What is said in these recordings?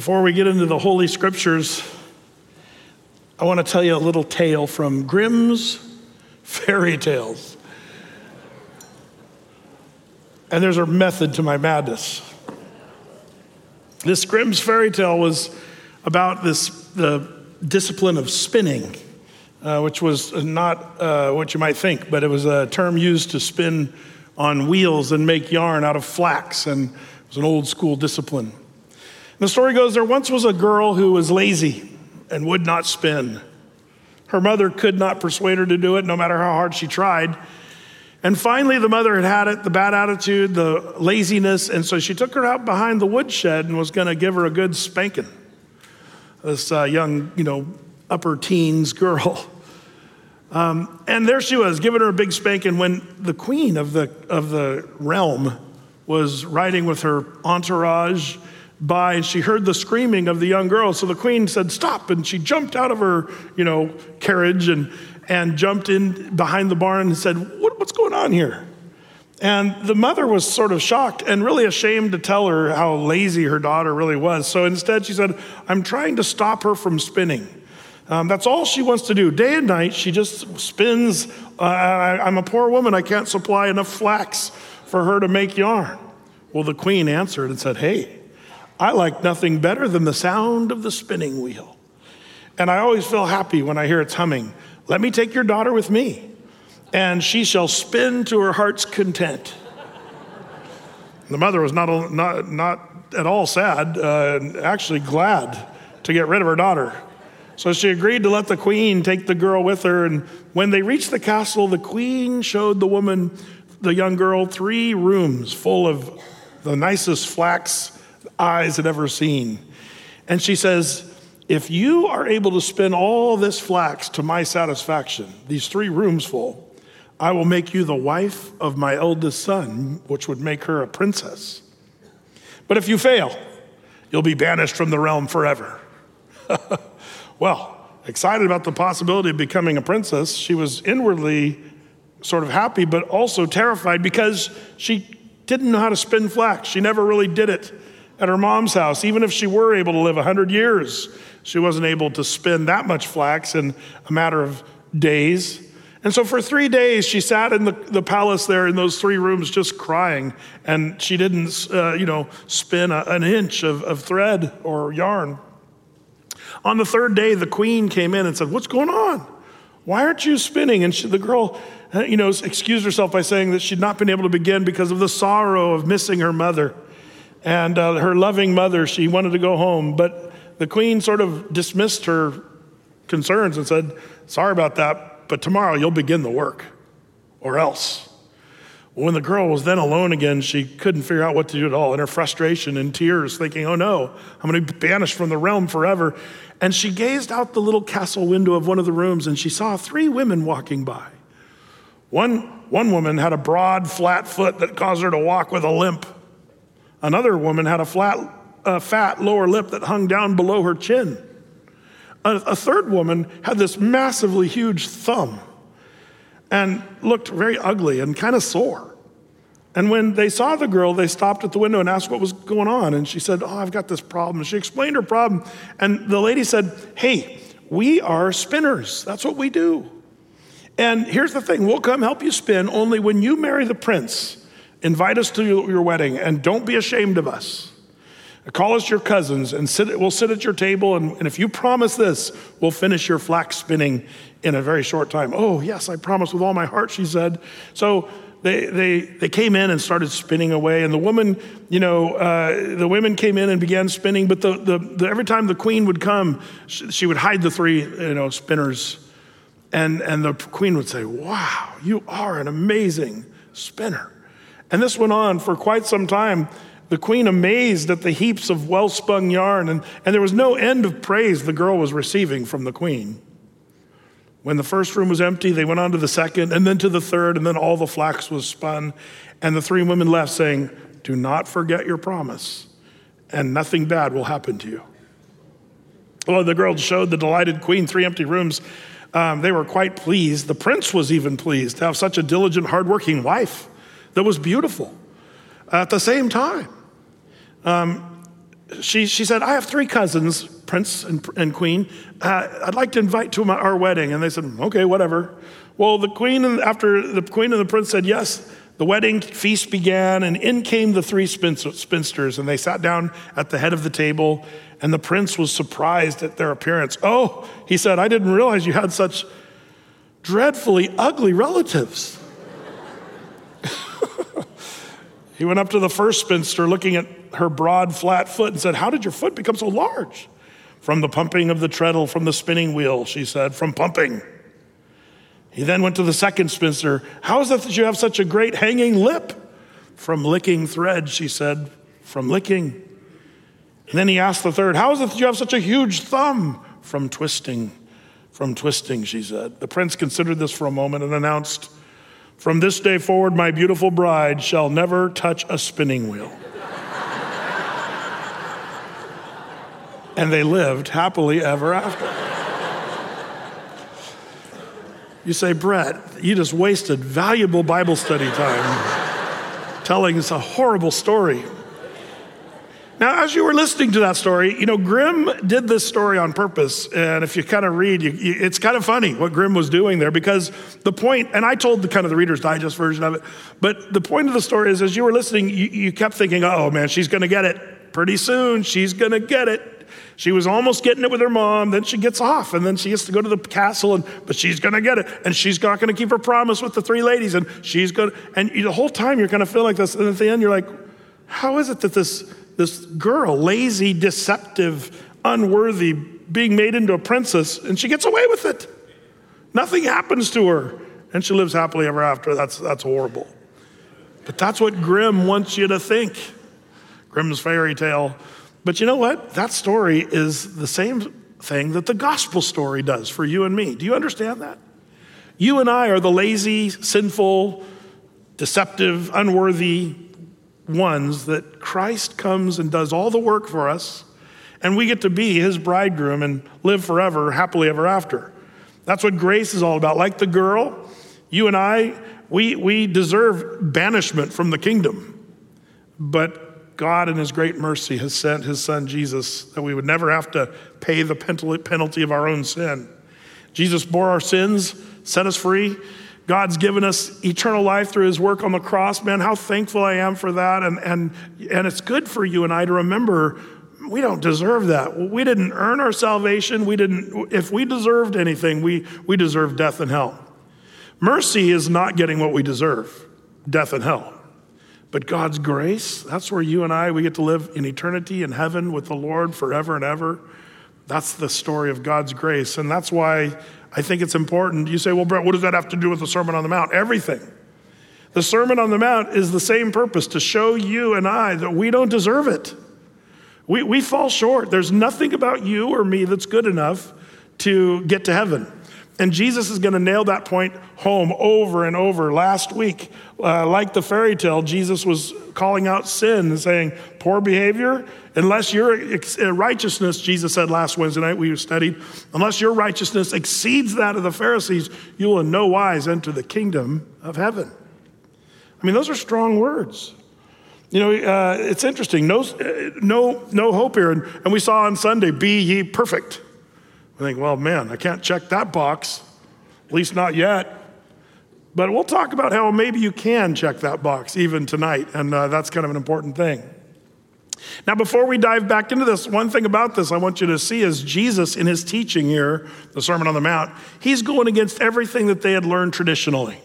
Before we get into the Holy Scriptures, I want to tell you a little tale from Grimm's Fairy Tales. And there's a method to my madness. This Grimm's fairy tale was about this the discipline of spinning, uh, which was not uh, what you might think, but it was a term used to spin on wheels and make yarn out of flax, and it was an old school discipline. The story goes there once was a girl who was lazy and would not spin. Her mother could not persuade her to do it, no matter how hard she tried. And finally, the mother had had it the bad attitude, the laziness, and so she took her out behind the woodshed and was going to give her a good spanking. This uh, young, you know, upper teens girl. Um, and there she was, giving her a big spanking when the queen of the, of the realm was riding with her entourage by and she heard the screaming of the young girl. So the queen said, Stop. And she jumped out of her, you know, carriage and, and jumped in behind the barn and said, what, What's going on here? And the mother was sort of shocked and really ashamed to tell her how lazy her daughter really was. So instead, she said, I'm trying to stop her from spinning. Um, that's all she wants to do. Day and night, she just spins. Uh, I, I'm a poor woman. I can't supply enough flax for her to make yarn. Well, the queen answered and said, Hey, I like nothing better than the sound of the spinning wheel. And I always feel happy when I hear its humming. Let me take your daughter with me, and she shall spin to her heart's content. the mother was not, not, not at all sad, uh, actually glad to get rid of her daughter. So she agreed to let the queen take the girl with her. And when they reached the castle, the queen showed the woman, the young girl, three rooms full of the nicest flax eyes had ever seen. And she says, If you are able to spin all this flax to my satisfaction, these three rooms full, I will make you the wife of my eldest son, which would make her a princess. But if you fail, you'll be banished from the realm forever. Well, excited about the possibility of becoming a princess, she was inwardly sort of happy, but also terrified because she didn't know how to spin flax. She never really did it at her mom's house. Even if she were able to live 100 years, she wasn't able to spin that much flax in a matter of days. And so for three days, she sat in the, the palace there in those three rooms just crying. And she didn't, uh, you know, spin a, an inch of, of thread or yarn. On the third day, the queen came in and said, What's going on? Why aren't you spinning? And she, the girl, uh, you know, excused herself by saying that she'd not been able to begin because of the sorrow of missing her mother. And uh, her loving mother, she wanted to go home. But the queen sort of dismissed her concerns and said, Sorry about that, but tomorrow you'll begin the work, or else. When the girl was then alone again, she couldn't figure out what to do at all. In her frustration and tears, thinking, oh no, I'm going to be banished from the realm forever. And she gazed out the little castle window of one of the rooms and she saw three women walking by. One, one woman had a broad, flat foot that caused her to walk with a limp. Another woman had a flat, uh, fat lower lip that hung down below her chin. A, a third woman had this massively huge thumb and looked very ugly and kind of sore. And when they saw the girl, they stopped at the window and asked what was going on. And she said, Oh, I've got this problem. She explained her problem. And the lady said, Hey, we are spinners. That's what we do. And here's the thing we'll come help you spin only when you marry the prince. Invite us to your wedding and don't be ashamed of us. Call us your cousins and sit, we'll sit at your table. And, and if you promise this, we'll finish your flax spinning in a very short time. Oh, yes, I promise with all my heart, she said. So they, they, they came in and started spinning away. And the woman, you know, uh, the women came in and began spinning. But the, the, the, every time the queen would come, she, she would hide the three, you know, spinners. And, and the queen would say, Wow, you are an amazing spinner. And this went on for quite some time. The queen amazed at the heaps of well spun yarn, and, and there was no end of praise the girl was receiving from the queen. When the first room was empty, they went on to the second, and then to the third, and then all the flax was spun. And the three women left saying, Do not forget your promise, and nothing bad will happen to you. Well, the girls showed the delighted queen three empty rooms. Um, they were quite pleased. The prince was even pleased to have such a diligent, hardworking wife that was beautiful. At the same time, um, she, she said, I have three cousins, Prince and, and Queen. Uh, I'd like to invite to my, our wedding. And they said, okay, whatever. Well, the Queen, and after the Queen and the Prince said yes, the wedding feast began, and in came the three spinsters, and they sat down at the head of the table, and the prince was surprised at their appearance. Oh, he said, I didn't realize you had such dreadfully ugly relatives. He went up to the first spinster, looking at her broad, flat foot, and said, How did your foot become so large? From the pumping of the treadle, from the spinning wheel, she said, from pumping. He then went to the second spinster. How is it that you have such a great hanging lip? From licking thread, she said, from licking. And then he asked the third, How is it that you have such a huge thumb? From twisting, from twisting, she said. The prince considered this for a moment and announced, From this day forward, my beautiful bride shall never touch a spinning wheel. and they lived happily ever after. You say, Brett, you just wasted valuable Bible study time telling us a horrible story. Now, as you were listening to that story, you know, Grimm did this story on purpose. And if you kind of read, you, you, it's kind of funny what Grimm was doing there because the point, and I told the kind of the Reader's Digest version of it, but the point of the story is as you were listening, you, you kept thinking, oh man, she's going to get it pretty soon. She's going to get it. She was almost getting it with her mom. Then she gets off, and then she has to go to the castle, and but she's going to get it, and she's not going to keep her promise with the three ladies, and she's going. And the whole time you're going to feel like this, and at the end you're like, how is it that this this girl, lazy, deceptive, unworthy, being made into a princess, and she gets away with it? Nothing happens to her, and she lives happily ever after. That's that's horrible. But that's what Grimm wants you to think. Grimm's fairy tale but you know what? That story is the same thing that the gospel story does for you and me. Do you understand that? You and I are the lazy, sinful, deceptive, unworthy ones that Christ comes and does all the work for us, and we get to be his bridegroom and live forever, happily ever after. That's what grace is all about. Like the girl, you and I, we, we deserve banishment from the kingdom. But God, in His great mercy, has sent His Son Jesus that we would never have to pay the penalty of our own sin. Jesus bore our sins, set us free. God's given us eternal life through His work on the cross. Man, how thankful I am for that. And, and, and it's good for you and I to remember we don't deserve that. We didn't earn our salvation. We didn't, if we deserved anything, we, we deserve death and hell. Mercy is not getting what we deserve death and hell. But God's grace, that's where you and I, we get to live in eternity in heaven with the Lord forever and ever. That's the story of God's grace. And that's why I think it's important. You say, well, Brett, what does that have to do with the Sermon on the Mount? Everything. The Sermon on the Mount is the same purpose to show you and I that we don't deserve it. We, we fall short. There's nothing about you or me that's good enough to get to heaven. And Jesus is going to nail that point home over and over. Last week, uh, like the fairy tale, Jesus was calling out sin and saying, Poor behavior, unless your uh, righteousness, Jesus said last Wednesday night we studied, unless your righteousness exceeds that of the Pharisees, you will in no wise enter the kingdom of heaven. I mean, those are strong words. You know, uh, it's interesting. No, uh, no, no hope here. And, and we saw on Sunday, be ye perfect. I think, well, man, I can't check that box, at least not yet. But we'll talk about how maybe you can check that box even tonight, and uh, that's kind of an important thing. Now, before we dive back into this, one thing about this I want you to see is Jesus in his teaching here, the Sermon on the Mount, he's going against everything that they had learned traditionally.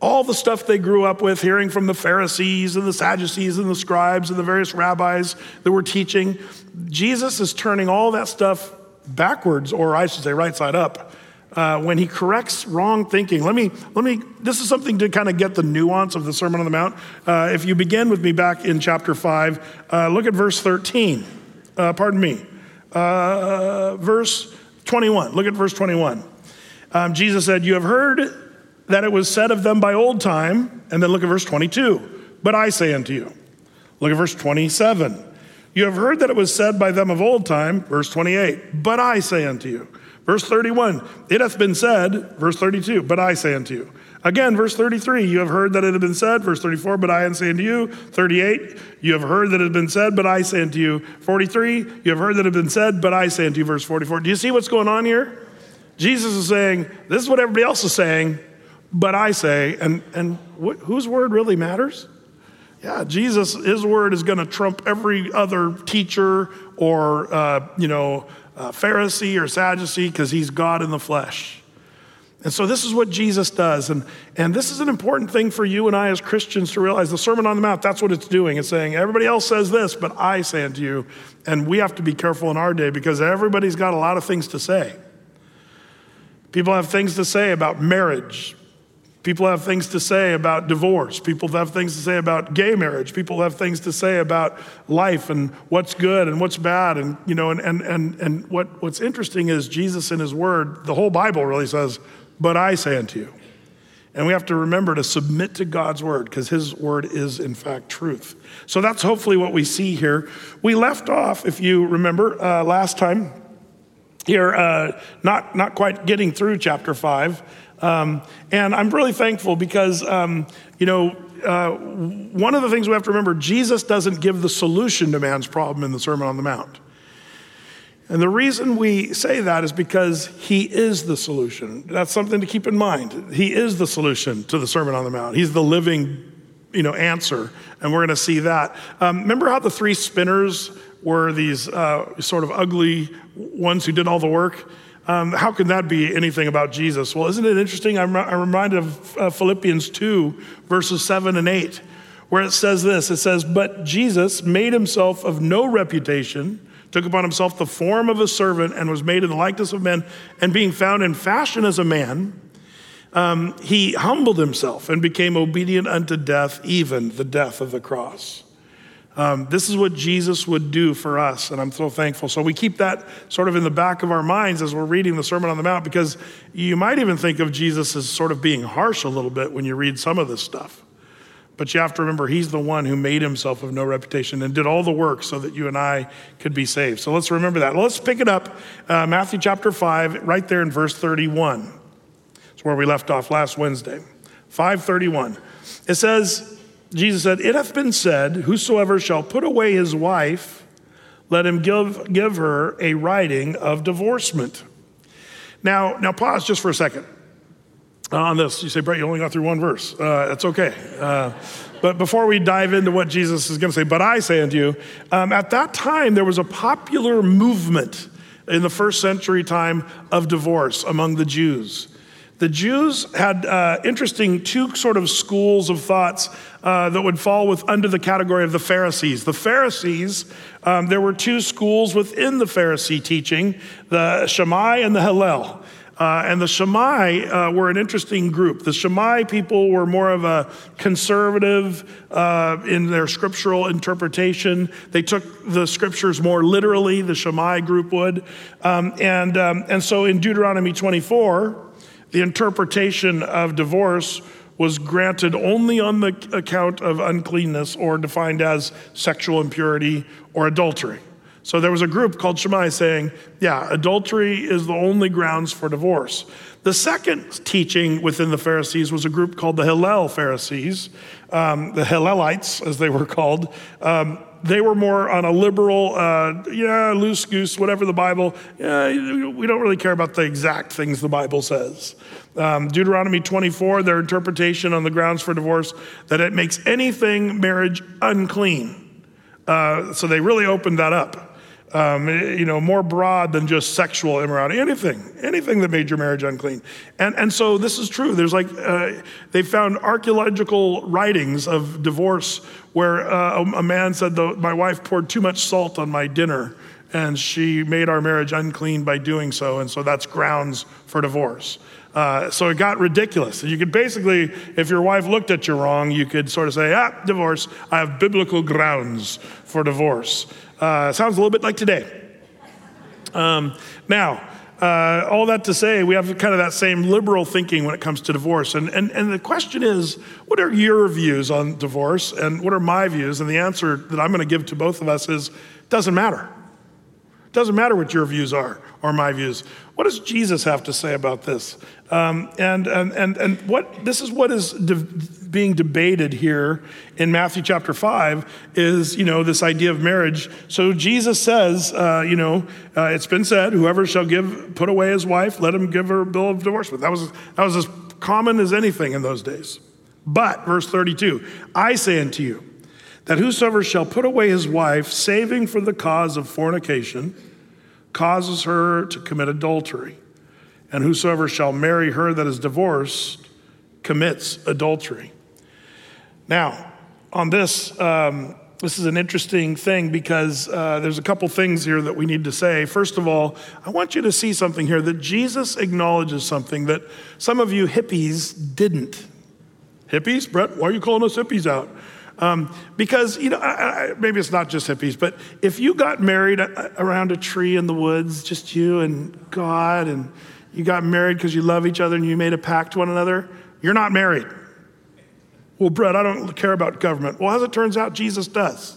All the stuff they grew up with, hearing from the Pharisees and the Sadducees and the scribes and the various rabbis that were teaching, Jesus is turning all that stuff backwards, or I should say right side up, uh, when he corrects wrong thinking. Let me, let me, this is something to kind of get the nuance of the Sermon on the Mount. Uh, if you begin with me back in chapter 5, uh, look at verse 13. Uh, pardon me. Uh, verse 21. Look at verse 21. Um, Jesus said, You have heard that it was said of them by old time. And then look at verse 22. But I say unto you. Look at verse 27. You have heard that it was said by them of old time, verse 28, but I say unto you. Verse 31, it hath been said, verse 32, but I say unto you. Again, verse 33, you have heard that it had been said. Verse 34, but I say unto you. 38, you have heard that it had been said, but I say unto you. 43, you have heard that it had been said, but I say unto you. Verse 44. Do you see what's going on here? Jesus is saying, this is what everybody else is saying, but I say. And, and wh- whose word really matters? Yeah, Jesus, his word is going to trump every other teacher or, uh, you know, uh, Pharisee or Sadducee because he's God in the flesh. And so this is what Jesus does. And, and this is an important thing for you and I as Christians to realize. The Sermon on the Mount, that's what it's doing. It's saying, everybody else says this, but I say unto you. And we have to be careful in our day because everybody's got a lot of things to say. People have things to say about marriage. People have things to say about divorce. People have things to say about gay marriage. People have things to say about life and what's good and what's bad. And, you know, and, and, and, and what, what's interesting is Jesus in his word, the whole Bible really says, but I say unto you. And we have to remember to submit to God's word because his word is, in fact, truth. So that's hopefully what we see here. We left off, if you remember, uh, last time here, uh, not, not quite getting through chapter five. Um, and I'm really thankful because, um, you know, uh, one of the things we have to remember Jesus doesn't give the solution to man's problem in the Sermon on the Mount. And the reason we say that is because he is the solution. That's something to keep in mind. He is the solution to the Sermon on the Mount. He's the living, you know, answer, and we're going to see that. Um, remember how the three spinners were these uh, sort of ugly ones who did all the work? Um, how can that be anything about Jesus? Well, isn't it interesting? I'm, I'm reminded of uh, Philippians 2, verses 7 and 8, where it says this It says, But Jesus made himself of no reputation took upon himself the form of a servant and was made in the likeness of men. And being found in fashion as a man, um, he humbled himself and became obedient unto death, even the death of the cross. Um, this is what Jesus would do for us, and I'm so thankful. So we keep that sort of in the back of our minds as we're reading the Sermon on the Mount, because you might even think of Jesus as sort of being harsh a little bit when you read some of this stuff. But you have to remember, he's the one who made himself of no reputation and did all the work so that you and I could be saved. So let's remember that. Let's pick it up, uh, Matthew chapter 5, right there in verse 31. It's where we left off last Wednesday. 531. It says, Jesus said, It hath been said, Whosoever shall put away his wife, let him give, give her a writing of divorcement. Now, now pause just for a second on this. You say, Brett, you only got through one verse. Uh, that's okay. Uh, but before we dive into what Jesus is going to say, but I say unto you, um, at that time there was a popular movement in the first century time of divorce among the Jews. The Jews had uh, interesting two sort of schools of thoughts uh, that would fall with under the category of the Pharisees. The Pharisees, um, there were two schools within the Pharisee teaching: the Shammai and the Hillel. Uh, and the Shammai uh, were an interesting group. The Shammai people were more of a conservative uh, in their scriptural interpretation. They took the scriptures more literally, the Shammai group would. Um, and, um, and so in Deuteronomy 24, the interpretation of divorce was granted only on the account of uncleanness or defined as sexual impurity or adultery. So there was a group called Shammai saying, yeah, adultery is the only grounds for divorce. The second teaching within the Pharisees was a group called the Hillel Pharisees, um, the Hillelites, as they were called. Um, they were more on a liberal, uh, yeah, loose goose, whatever the Bible. Yeah, we don't really care about the exact things the Bible says. Um, Deuteronomy 24, their interpretation on the grounds for divorce, that it makes anything marriage unclean. Uh, so they really opened that up um, you know, more broad than just sexual immorality, anything, anything that made your marriage unclean. And, and so this is true. There's like, uh, they found archaeological writings of divorce where uh, a man said, My wife poured too much salt on my dinner, and she made our marriage unclean by doing so. And so that's grounds for divorce. Uh, so it got ridiculous. You could basically, if your wife looked at you wrong, you could sort of say, ah, divorce. I have biblical grounds for divorce. Uh, sounds a little bit like today. Um, now, uh, all that to say, we have kind of that same liberal thinking when it comes to divorce. And, and, and the question is, what are your views on divorce? And what are my views? And the answer that I'm going to give to both of us is, doesn't matter. Doesn't matter what your views are or my views. What does Jesus have to say about this? Um, and, and, and, and what, this is what is de- being debated here in Matthew chapter 5 is, you know, this idea of marriage. So Jesus says, uh, you know, uh, it's been said, whoever shall give, put away his wife, let him give her a bill of divorcement. That was, that was as common as anything in those days. But, verse 32, I say unto you, that whosoever shall put away his wife, saving for the cause of fornication, causes her to commit adultery. And whosoever shall marry her that is divorced commits adultery. Now, on this, um, this is an interesting thing because uh, there's a couple things here that we need to say. First of all, I want you to see something here that Jesus acknowledges something that some of you hippies didn't. Hippies? Brett, why are you calling us hippies out? Um, because, you know, I, I, maybe it's not just hippies, but if you got married around a tree in the woods, just you and God, and you got married because you love each other and you made a pact to one another, you're not married. Well, Brett, I don't care about government. Well, as it turns out, Jesus does.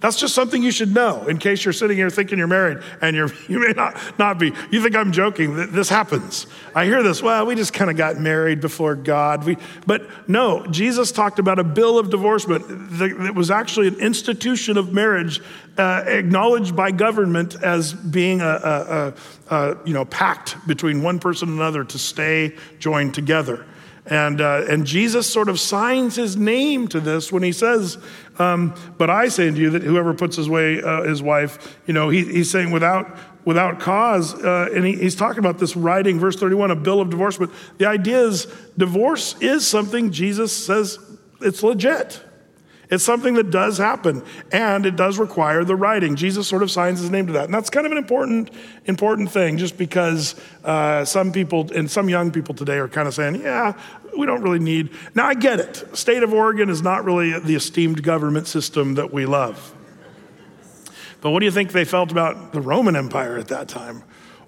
That's just something you should know in case you're sitting here thinking you're married and you're, you may not, not be. You think I'm joking. This happens. I hear this, well, we just kind of got married before God. We, but no, Jesus talked about a bill of divorcement that was actually an institution of marriage uh, acknowledged by government as being a, a, a, a, you know, pact between one person and another to stay joined together. And, uh, and Jesus sort of signs his name to this when he says, um, But I say to you that whoever puts his way, uh, his wife, you know, he, he's saying without, without cause. Uh, and he, he's talking about this writing, verse 31, a bill of divorcement. The idea is divorce is something Jesus says it's legit. It's something that does happen, and it does require the writing. Jesus sort of signs his name to that. And that's kind of an important, important thing, just because uh, some people and some young people today are kind of saying, yeah, we don't really need. Now, I get it. State of Oregon is not really the esteemed government system that we love. But what do you think they felt about the Roman Empire at that time?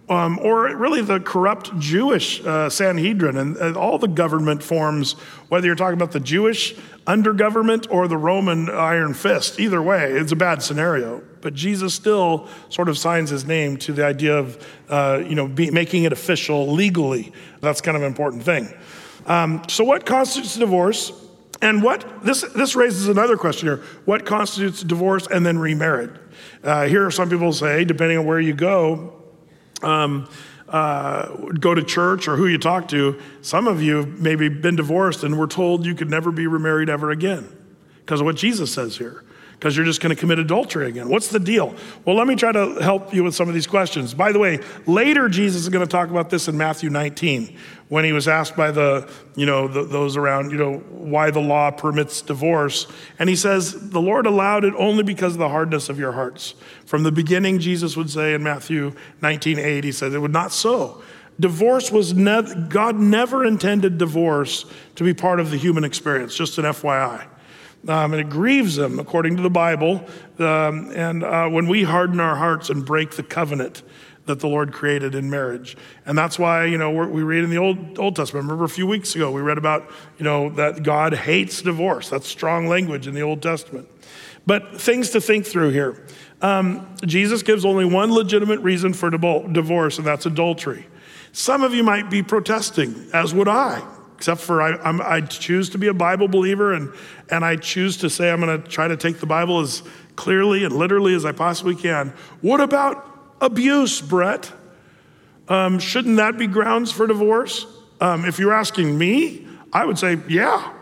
Um, or really the corrupt Jewish uh, Sanhedrin and, and, all the government forms, whether you're talking about the Jewish undergovernment or the Roman iron fist. Either way, it's a bad scenario. But Jesus still sort of signs his name to the idea of, uh, you know, be, making it official legally. That's kind of an important thing. Um, so, what constitutes divorce? And what this this raises another question here: What constitutes divorce and then remarried? Uh, here, some people say, depending on where you go, um, uh, go to church or who you talk to, some of you maybe been divorced and were told you could never be remarried ever again because of what Jesus says here because you're just going to commit adultery again. What's the deal? Well, let me try to help you with some of these questions. By the way, later Jesus is going to talk about this in Matthew 19 when he was asked by the, you know, the, those around, you know, why the law permits divorce. And he says, the Lord allowed it only because of the hardness of your hearts. From the beginning, Jesus would say in Matthew 19, 8, he said, it would not so. Divorce was never, God never intended divorce to be part of the human experience, just an FYI. Um, and it grieves him, according to the Bible. Um, and uh, when we harden our hearts and break the covenant that the Lord created in marriage. And that's why, you know, we read in the Old, Old Testament. Remember a few weeks ago, we read about, you know, that God hates divorce. That's strong language in the Old Testament. But things to think through here. Um, Jesus gives only one legitimate reason for divorce, and that's adultery. Some of you might be protesting, as would I except for I, I'm, I choose to be a Bible believer and, and I choose to say I'm going to try to take the Bible as clearly and literally as I possibly can. What about abuse, Brett? Um, shouldn't that be grounds for divorce? Um, if you're asking me, I would say, yeah.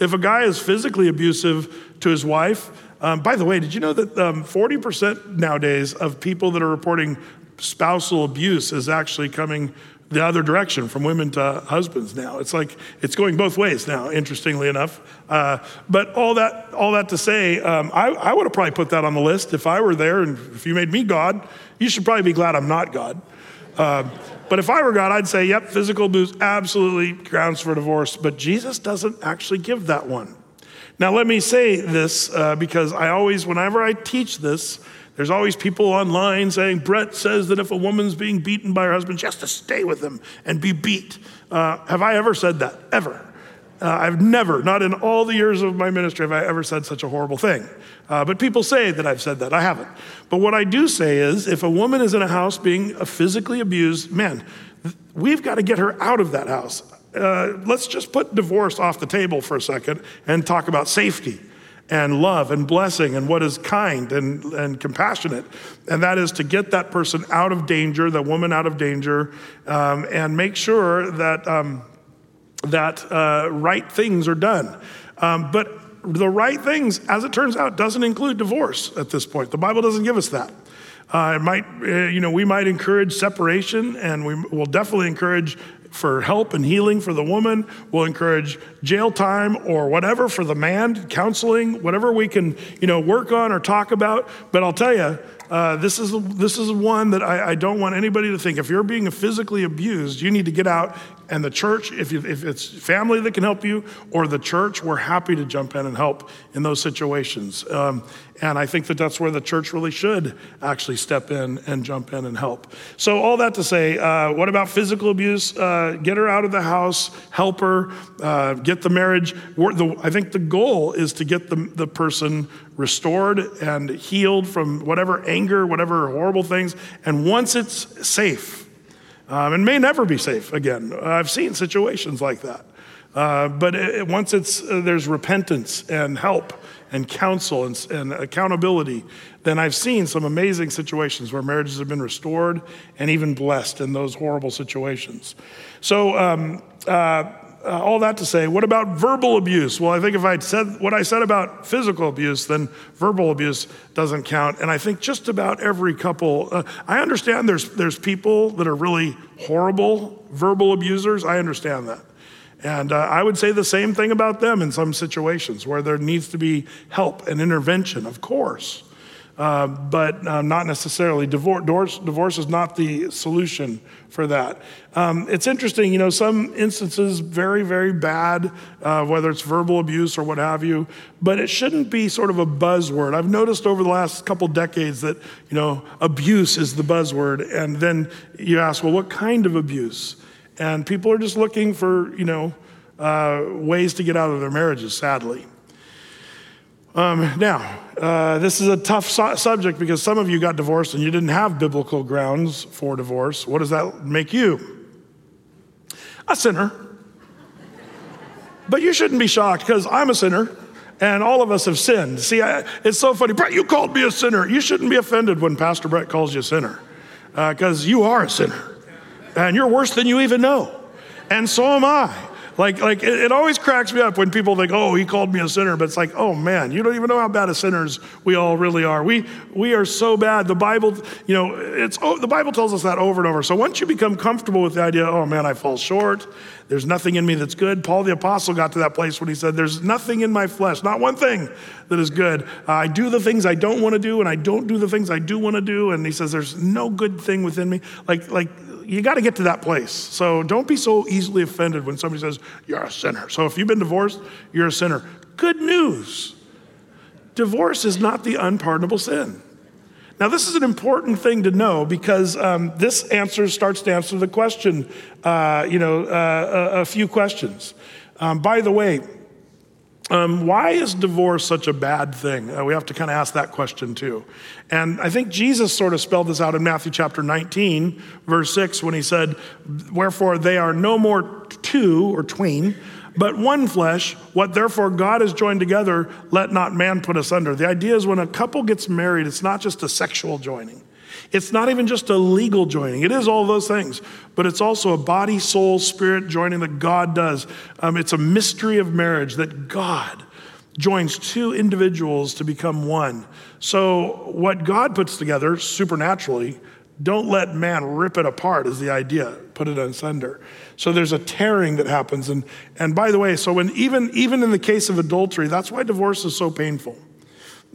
If a guy is physically abusive to his wife, um, by the way, did you know that 40% um, nowadays of people that are reporting spousal abuse is actually coming the other direction from women to husbands now. It's like it's going both ways now, interestingly enough. Uh, but all that, all that to say, um, I, I would have probably put that on the list if I were there and if you made me God. You should probably be glad I'm not God. Uh, but if I were God, I'd say, yep, physical abuse, absolutely grounds for divorce. But Jesus doesn't actually give that one. Now, let me say this uh, because I always, whenever I teach this, there's always people online saying, Brett says that if a woman's being beaten by her husband, she has to stay with him and be beat. Uh, have I ever said that? Ever? Uh, I've never, not in all the years of my ministry, have I ever said such a horrible thing. Uh, but people say that I've said that. I haven't. But what I do say is if a woman is in a house being a physically abused, man, we've got to get her out of that house. Uh, let's just put divorce off the table for a second and talk about safety and love and blessing and what is kind and, and compassionate. And that is to get that person out of danger, the woman out of danger, um, and make sure that, um, that uh, right things are done. Um, but the right things, as it turns out, doesn't include divorce at this point. The Bible doesn't give us that. Uh, it might, uh, you know, we might encourage separation, and we will definitely encourage for help and healing for the woman. We'll encourage jail time or whatever for the man, counseling, whatever we can, you know, work on or talk about. But I'll tell you, uh, this, is, this is one that I, I, don't want anybody to think if you're being physically abused, you need to get out. And the church, if, you, if it's family that can help you or the church, we're happy to jump in and help in those situations. Um, and I think that that's where the church really should actually step in and jump in and help. So, all that to say, uh, what about physical abuse? Uh, get her out of the house, help her, uh, get the marriage. I think the goal is to get the, the person restored and healed from whatever anger, whatever horrible things. And once it's safe, um, and may never be safe again, I've seen situations like that. Uh, but it, once it's, uh, there's repentance and help and counsel and, and, accountability, then I've seen some amazing situations where marriages have been restored and even blessed in those horrible situations. So, um, uh, uh, all that to say, what about verbal abuse? Well, I think if I'd said what I said about physical abuse, then verbal abuse doesn't count. And I think just about every couple, uh, I understand there's, there's people that are really horrible verbal abusers. I understand that. And uh, I would say the same thing about them in some situations where there needs to be help and intervention, of course. Uh, but uh, not necessarily. Divorce, divorce, divorce, is not the solution for that. Um, it's interesting, you know, some instances very, very bad, uh, whether it's verbal abuse or what have you, but it shouldn't be sort of a buzzword. I've noticed over the last couple decades that, you know, abuse is the buzzword. And then you ask, well, what kind of abuse? And people are just looking for, you know, uh, ways to get out of their marriages, sadly. Um, now, uh, this is a tough su- subject because some of you got divorced and you didn't have biblical grounds for divorce. What does that make you? A sinner. but you shouldn't be shocked because I'm a sinner and all of us have sinned. See, I, it's so funny. Brett, you called me a sinner. You shouldn't be offended when Pastor Brett calls you a sinner because uh, you are a sinner and you're worse than you even know. And so am I. Like, like it, it, always cracks me up when people think, oh, he called me a sinner. But it's like, oh man, you don't even know how bad of sinners we all really are. We, we are so bad. The Bible, you know, it's, oh, the Bible tells us that over and over. So once you become comfortable with the idea, oh man, I fall short. There's nothing in me that's good. Paul the Apostle got to that place when he said, There's nothing in my flesh, not one thing that is good. Uh, I do the things I don't want to do, and I don't do the things I do want to do. And he says, There's no good thing within me. Like, like you got to get to that place. So don't be so easily offended when somebody says, You're a sinner. So if you've been divorced, you're a sinner. Good news divorce is not the unpardonable sin. Now, this is an important thing to know because um, this answer starts to answer the question, uh, you know, uh, a, a, few questions. Um, by the way, um, why is divorce such a bad thing? Uh, we have to kind of ask that question too. And I think Jesus sort of spelled this out in Matthew chapter 19, verse 6, when he said, Wherefore they are no more two or twain, but one flesh. What therefore God has joined together, let not man put asunder. The idea is when a couple gets married, it's not just a sexual joining. It's not even just a legal joining. It is all those things, but it's also a body, soul, spirit joining that God does. Um, it's a mystery of marriage that God joins two individuals to become one. So, what God puts together supernaturally, don't let man rip it apart, is the idea. Put it asunder. So there's a tearing that happens. And, and by the way, so when even, even in the case of adultery, that's why divorce is so painful.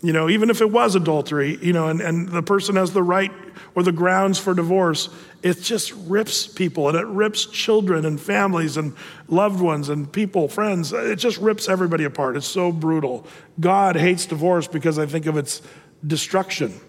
You know, even if it was adultery, you know, and, and the person has the right or the grounds for divorce, it just rips people and it rips children and families and loved ones and people, friends. It just rips everybody apart. It's so brutal. God hates divorce because I think of its destruction.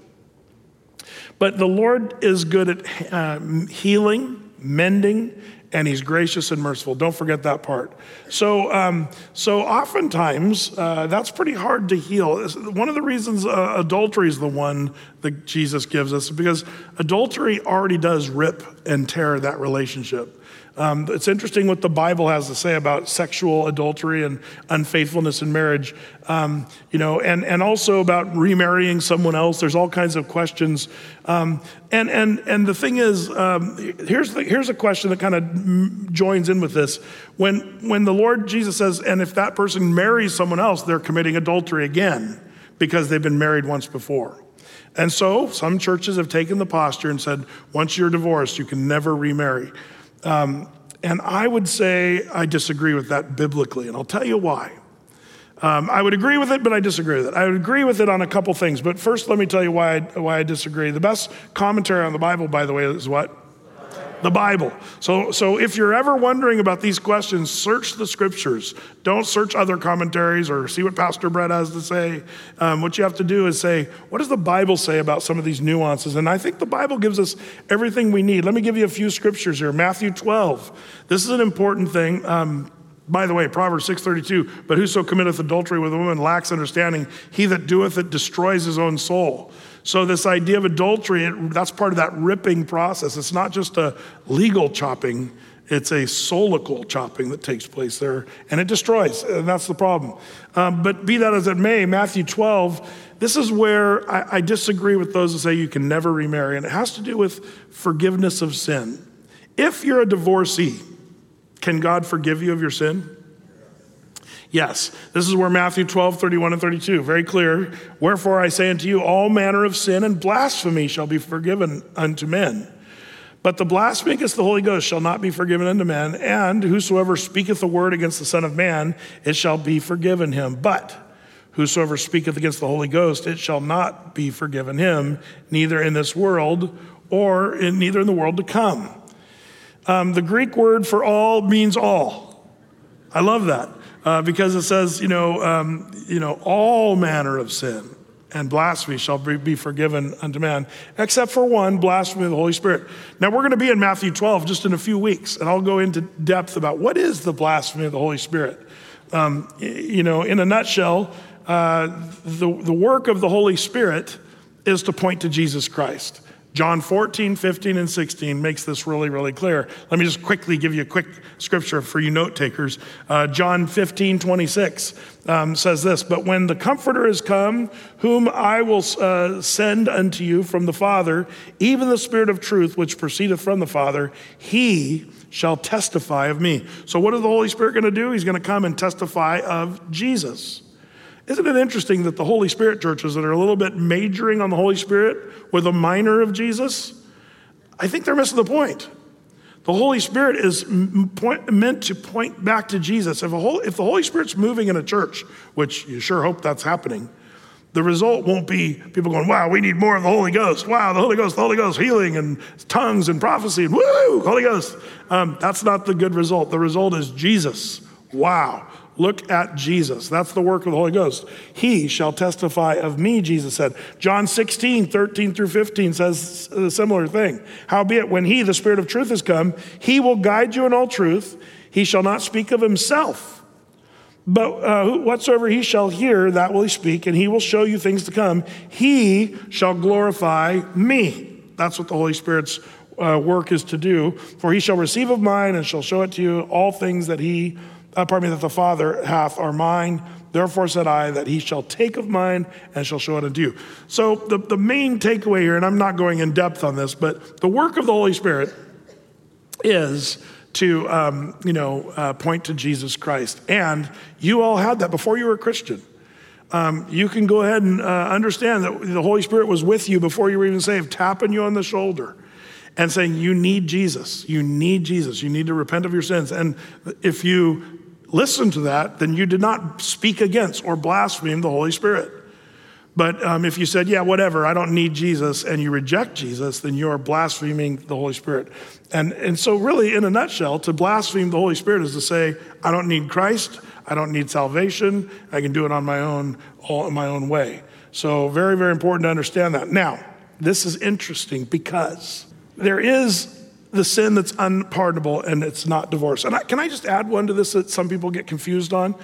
But the Lord is good at uh, healing, mending, and he's gracious and merciful. Don't forget that part. So, um, so oftentimes uh, that's pretty hard to heal. One of the reasons uh, adultery is the one that Jesus gives us because adultery already does rip and tear that relationship. Um, it's interesting what the Bible has to say about sexual adultery and unfaithfulness in marriage, um, you know, and, and also about remarrying someone else. There's all kinds of questions. Um, and, and, and the thing is, um, here's, the, here's a question that kind of joins in with this. When, when the Lord Jesus says, and if that person marries someone else, they're committing adultery again because they've been married once before. And so some churches have taken the posture and said, once you're divorced, you can never remarry. Um, and I would say I disagree with that biblically, and I'll tell you why. Um, I would agree with it, but I disagree with it. I would agree with it on a couple things, but first let me tell you why I, why I disagree. The best commentary on the Bible, by the way, is what? The Bible. So, so if you're ever wondering about these questions, search the scriptures. Don't search other commentaries or see what Pastor Brett has to say. Um, what you have to do is say, what does the Bible say about some of these nuances? And I think the Bible gives us everything we need. Let me give you a few scriptures here. Matthew 12. This is an important thing. Um, by the way, Proverbs 6:32, but whoso committeth adultery with a woman lacks understanding. He that doeth it destroys his own soul. So, this idea of adultery, it, that's part of that ripping process. It's not just a legal chopping, it's a soulical chopping that takes place there, and it destroys, and that's the problem. Um, but be that as it may, Matthew 12, this is where I, I disagree with those who say you can never remarry, and it has to do with forgiveness of sin. If you're a divorcee, can God forgive you of your sin? Yes, this is where Matthew 12, 31 and 32, very clear. Wherefore I say unto you, all manner of sin and blasphemy shall be forgiven unto men. But the blasphemy against the Holy Ghost shall not be forgiven unto men, and whosoever speaketh a word against the Son of Man, it shall be forgiven him. But whosoever speaketh against the Holy Ghost, it shall not be forgiven him, neither in this world or in, neither in the world to come. Um, the Greek word for all means all. I love that uh, because it says, you know, um, you know, all manner of sin and blasphemy shall be forgiven unto man, except for one, blasphemy of the Holy Spirit. Now, we're going to be in Matthew 12 just in a few weeks, and I'll go into depth about what is the blasphemy of the Holy Spirit. Um, you know, in a nutshell, uh, the, the work of the Holy Spirit is to point to Jesus Christ. John 14, 15, and 16 makes this really, really clear. Let me just quickly give you a quick scripture for you note takers. Uh, John 15, 26 um, says this But when the Comforter is come, whom I will uh, send unto you from the Father, even the Spirit of truth, which proceedeth from the Father, he shall testify of me. So, what is the Holy Spirit going to do? He's going to come and testify of Jesus. Isn't it interesting that the Holy Spirit churches that are a little bit majoring on the Holy Spirit with a minor of Jesus? I think they're missing the point. The Holy Spirit is point, meant to point back to Jesus. If, whole, if, the Holy Spirit's moving in a church, which you sure hope that's happening, the result won't be people going, wow, we need more of the Holy Ghost. Wow, the Holy Ghost, the Holy Ghost, healing and tongues and prophecy and woo, Holy Ghost. Um, that's not the good result. The result is Jesus. Wow. Look at Jesus. That's the work of the Holy Ghost. He shall testify of me, Jesus said. John 16, 13 through 15 says a similar thing. Howbeit, when he, the Spirit of truth, has come, he will guide you in all truth. He shall not speak of himself, but uh, whatsoever he shall hear, that will he speak, and he will show you things to come. He shall glorify me. That's what the Holy Spirit's uh, work is to do. For he shall receive of mine and shall show it to you all things that he uh, pardon me, that the Father hath are mine. Therefore said I that he shall take of mine and shall show it unto you. So the, the main takeaway here, and I'm not going in depth on this, but the work of the Holy Spirit is to um, you know uh, point to Jesus Christ. And you all had that before you were a Christian. Um, you can go ahead and uh, understand that the Holy Spirit was with you before you were even saved, tapping you on the shoulder and saying, You need Jesus. You need Jesus. You need to repent of your sins. And if you listen to that, then you did not speak against or blaspheme the Holy Spirit. But um, if you said, yeah, whatever, I don't need Jesus, and you reject Jesus, then you're blaspheming the Holy Spirit. And, and so, really, in a nutshell, to blaspheme the Holy Spirit is to say, I don't need Christ, I don't need salvation, I can do it on my own, all in my own way. So, very, very important to understand that. Now, this is interesting because there is the sin that's unpardonable and it's not divorce. And I, can I just add one to this that some people get confused on?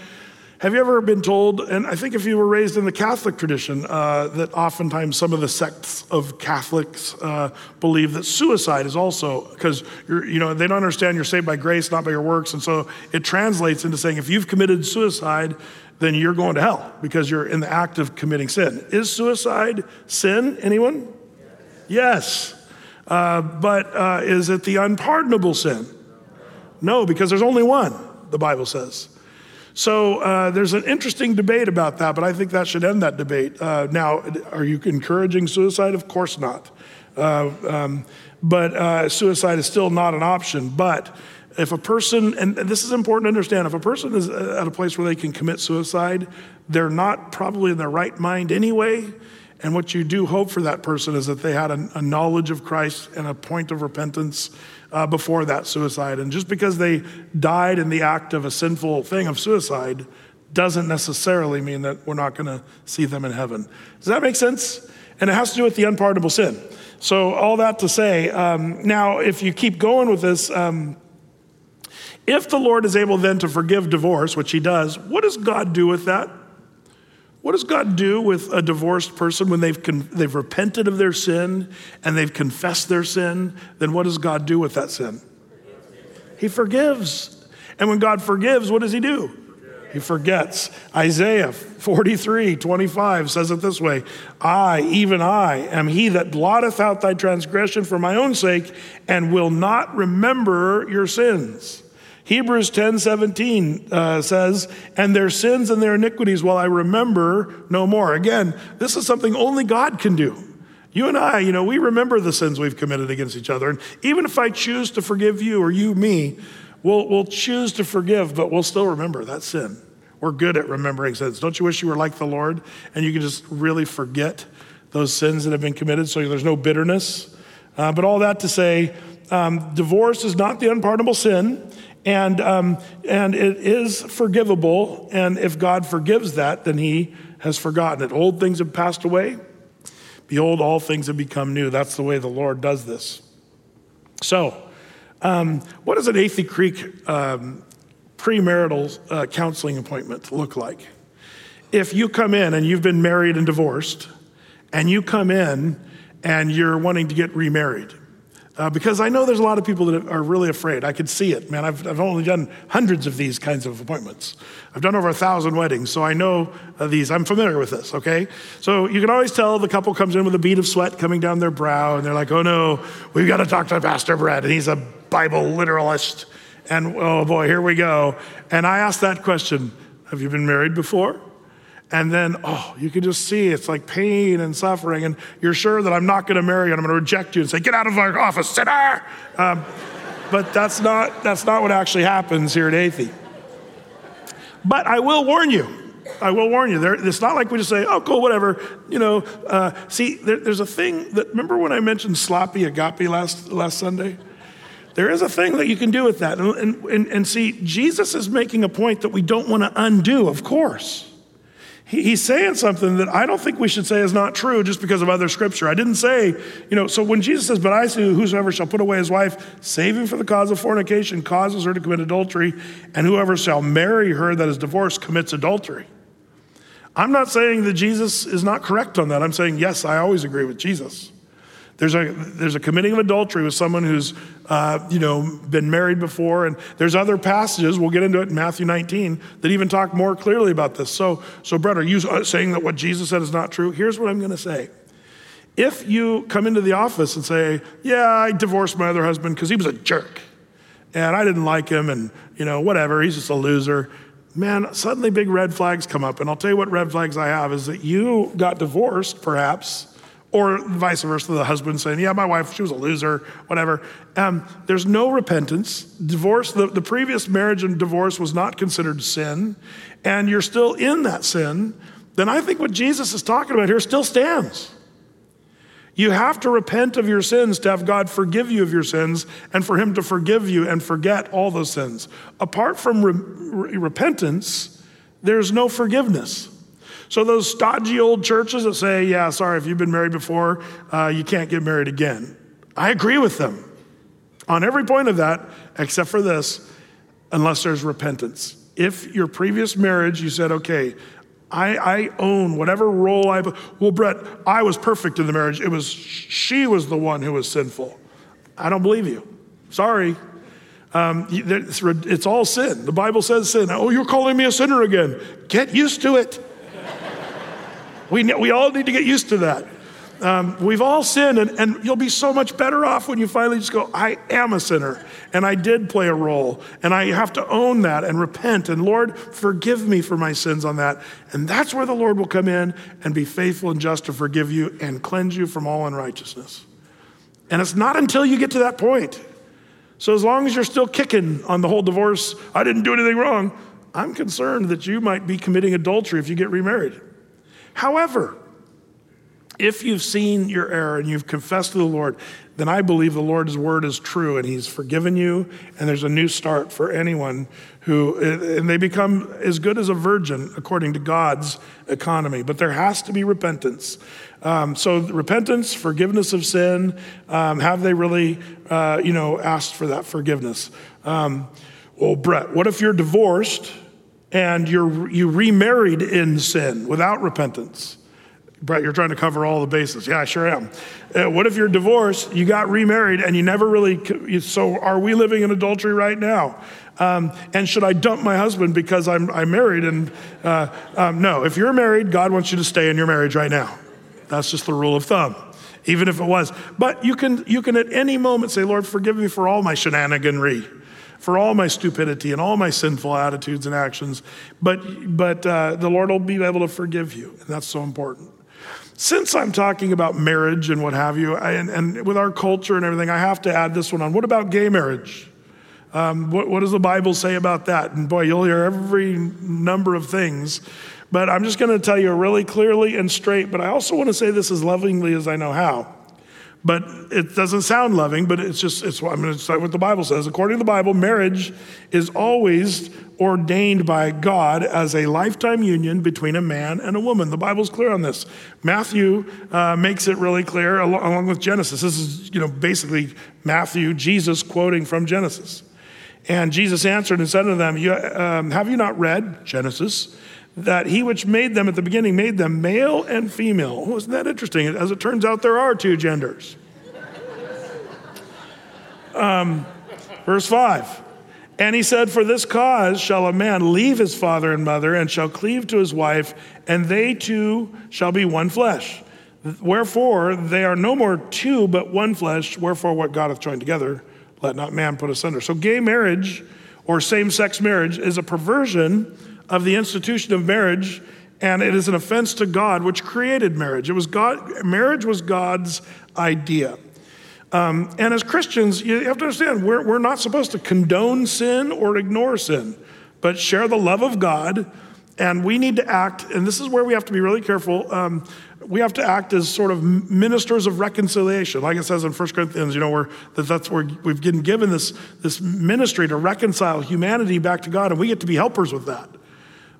Have you ever been told, and I think if you were raised in the Catholic tradition, uh, that oftentimes some of the sects of Catholics uh, believe that suicide is also, because you know, they don't understand you're saved by grace, not by your works. And so it translates into saying if you've committed suicide, then you're going to hell because you're in the act of committing sin. Is suicide sin? Anyone? Yes. Uh, but uh, is it the unpardonable sin? No, because there's only one, the Bible says. So uh, there's an interesting debate about that, but I think that should end that debate. Uh, now, are you encouraging suicide? Of course not. Uh, um, but suicide is still not an option. But if a person, and this is important to understand, if a person is at a place where they can commit suicide, they're not probably in their right mind anyway. And what you do hope for that person is that they had a, a knowledge of Christ and a point of repentance uh, before that suicide. And just because they died in the act of a sinful thing of suicide doesn't necessarily mean that we're not going to see them in heaven. Does that make sense? And it has to do with the unpardonable sin. So, all that to say, um, now, if you keep going with this, um, if the Lord is able then to forgive divorce, which he does, what does God do with that? What does God do with a divorced person when they've, con- they've repented of their sin and they've confessed their sin? Then what does God do with that sin? He forgives. And when God forgives, what does He do? He forgets. Isaiah 43, 25 says it this way I, even I, am he that blotteth out thy transgression for my own sake and will not remember your sins. Hebrews 10 17 uh, says, And their sins and their iniquities will I remember no more. Again, this is something only God can do. You and I, you know, we remember the sins we've committed against each other. And even if I choose to forgive you or you me, we'll, we'll choose to forgive, but we'll still remember that sin. We're good at remembering sins. Don't you wish you were like the Lord and you could just really forget those sins that have been committed so there's no bitterness? Uh, but all that to say, um, divorce is not the unpardonable sin. And, um, and it is forgivable. And if God forgives that, then he has forgotten it. Old things have passed away. Behold, all things have become new. That's the way the Lord does this. So, um, what does an Athey Creek um, premarital uh, counseling appointment look like? If you come in and you've been married and divorced, and you come in and you're wanting to get remarried, uh, because I know there's a lot of people that are really afraid. I could see it, man. I've, I've only done hundreds of these kinds of appointments. I've done over a thousand weddings, so I know uh, these. I'm familiar with this, okay? So you can always tell the couple comes in with a bead of sweat coming down their brow, and they're like, oh no, we've got to talk to Pastor Brett, and he's a Bible literalist. And oh boy, here we go. And I asked that question Have you been married before? And then, oh, you can just see it's like pain and suffering. And you're sure that I'm not going to marry you and I'm going to reject you and say, get out of our office, sinner. Um, but that's not, that's not what actually happens here at Athey. But I will warn you. I will warn you. There, it's not like we just say, oh, cool, whatever. You know, uh, see, there, there's a thing that, remember when I mentioned sloppy agape last, last Sunday? There is a thing that you can do with that. And, and, and see, Jesus is making a point that we don't want to undo, of course he's saying something that I don't think we should say is not true just because of other scripture. I didn't say, you know, so when Jesus says, But I say, whosoever shall put away his wife, saving for the cause of fornication, causes her to commit adultery, and whoever shall marry her that is divorced commits adultery. I'm not saying that Jesus is not correct on that. I'm saying, yes, I always agree with Jesus. There's a, there's a committing of adultery with someone who's, uh, you know, been married before. And there's other passages, we'll get into it in Matthew 19, that even talk more clearly about this. So, so Brett, are you saying that what Jesus said is not true? Here's what I'm going to say. If you come into the office and say, yeah, I divorced my other husband because he was a jerk and I didn't like him and, you know, whatever, he's just a loser man, suddenly big red flags come up. And I'll tell you what red flags I have is that you got divorced, perhaps, or vice versa, the husband saying, Yeah, my wife, she was a loser, whatever. Um, there's no repentance. Divorce, the, the previous marriage and divorce was not considered sin, and you're still in that sin. Then I think what Jesus is talking about here still stands. You have to repent of your sins to have God forgive you of your sins and for Him to forgive you and forget all those sins. Apart from re- repentance, there's no forgiveness. So, those stodgy old churches that say, yeah, sorry, if you've been married before, uh, you can't get married again. I agree with them. On every point of that, except for this, unless there's repentance. If your previous marriage, you said, okay, I, I, own whatever role I. Well, Brett, I was perfect in the marriage. It was she was the one who was sinful. I don't believe you. Sorry. Um, it's, it's all sin. The Bible says sin. Oh, you're calling me a sinner again. Get used to it. We, we all need to get used to that. Um, we've all sinned, and, and you'll be so much better off when you finally just go, I am a sinner, and I did play a role, and I have to own that and repent. And Lord, forgive me for my sins on that. And that's where the Lord will come in and be faithful and just to forgive you and cleanse you from all unrighteousness. And it's not until you get to that point. So as long as you're still kicking on the whole divorce, I didn't do anything wrong, I'm concerned that you might be committing adultery if you get remarried. However, if you've seen your error and you've confessed to the Lord, then I believe the Lord's word is true and he's forgiven you and there's a new start for anyone who and they become as good as a virgin according to God's economy. But there has to be repentance. Um, so repentance, forgiveness of sin. Um, have they really, uh, you know, asked for that forgiveness? Um, well, Brett, what if you're divorced and you're you remarried in sin without repentance? Brett, you're trying to cover all the bases. Yeah, I sure am. Uh, what if you're divorced, you got remarried, and you never really, so are we living in adultery right now? Um, and should I dump my husband because I'm, I'm married? And uh, um, no, if you're married, God wants you to stay in your marriage right now. That's just the rule of thumb, even if it was. But you can, you can at any moment say, Lord, forgive me for all my shenaniganry for all my stupidity and all my sinful attitudes and actions. But, but uh, the Lord will be able to forgive you, and that's so important since I'm talking about marriage and what have you, I, and, and, with our culture and everything, I have to add this one on. What about gay marriage? Um, what, what, does the Bible say about that? And boy, you'll hear every number of things. But I'm just going to tell you really clearly and straight. But I also want to say this as lovingly as I know how. But it doesn't sound loving, but it's just, it's, I'm going to start what the Bible says. According to the Bible, marriage is always ordained by God as a lifetime union between a man and a woman. The Bible's clear on this. Matthew uh, makes it really clear along, along with Genesis. This is, you know, basically Matthew, Jesus quoting from Genesis. And Jesus answered and said to them, you, um, Have you not read Genesis? That he which made them at the beginning made them male and female. Isn't that interesting? As it turns out, there are two genders. Um, verse 5 And he said, For this cause shall a man leave his father and mother and shall cleave to his wife, and they two shall be one flesh. Wherefore they are no more two, but one flesh. Wherefore what God hath joined together, let not man put asunder. So gay marriage or same sex marriage is a perversion of the institution of marriage, and it is an offense to God, which created marriage. It was God, marriage was God's idea. Um, and as Christians, you have to understand, we're, we're not supposed to condone sin or ignore sin, but share the love of God. And we need to act, and this is where we have to be really careful. Um, we have to act as sort of ministers of reconciliation. Like it says in 1 Corinthians, you know, where that that's where we've been given this, this ministry to reconcile humanity back to God, and we get to be helpers with that.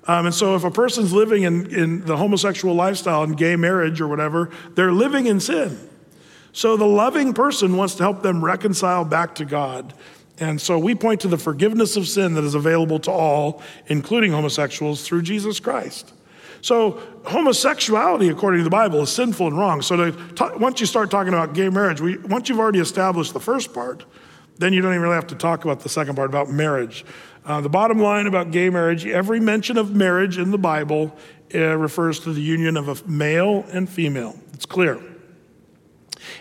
Um, and so, if a person's living in, in the homosexual lifestyle and gay marriage or whatever, they're living in sin. So, the loving person wants to help them reconcile back to God. And so, we point to the forgiveness of sin that is available to all, including homosexuals, through Jesus Christ. So, homosexuality, according to the Bible, is sinful and wrong. So, to, once you start talking about gay marriage, we, once you've already established the first part, then you don't even really have to talk about the second part about marriage. Uh, the bottom line about gay marriage every mention of marriage in the Bible uh, refers to the union of a male and female. It's clear.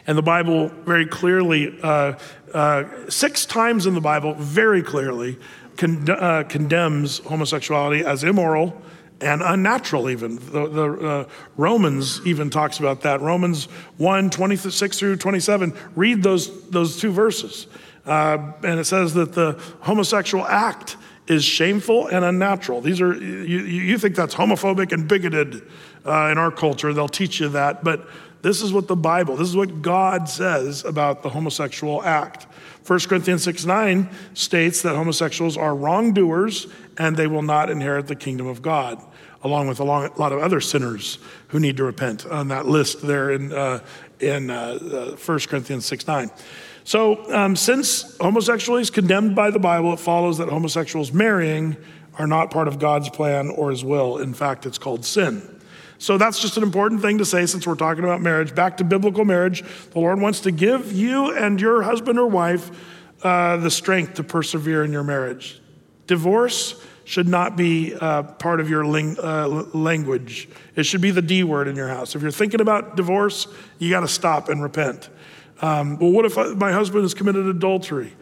And the Bible very clearly, uh, uh six times in the Bible, very clearly con- uh, condemns homosexuality as immoral and unnatural, even. The, the uh, Romans even talks about that. Romans 1 26 through 27. Read those, those two verses. Uh, and it says that the homosexual act is shameful and unnatural. These are, you, you think that's homophobic and bigoted uh, in our culture. They'll teach you that. But this is what the Bible, this is what God says about the homosexual act. 1 Corinthians 6 9 states that homosexuals are wrongdoers and they will not inherit the kingdom of God, along with a lot of other sinners who need to repent on that list there in, uh, in uh, 1 uh, Corinthians 6 9. So, um, since homosexuality is condemned by the Bible, it follows that homosexuals marrying are not part of God's plan or his will. In fact, it's called sin. So that's just an important thing to say since we're talking about marriage. Back to biblical marriage, the Lord wants to give you and your husband or wife uh, the strength to persevere in your marriage. Divorce should not be uh, part of your ling- uh, language. It should be the D word in your house. If you're thinking about divorce, you got to stop and repent. Um, well, what if I, my husband has committed adultery?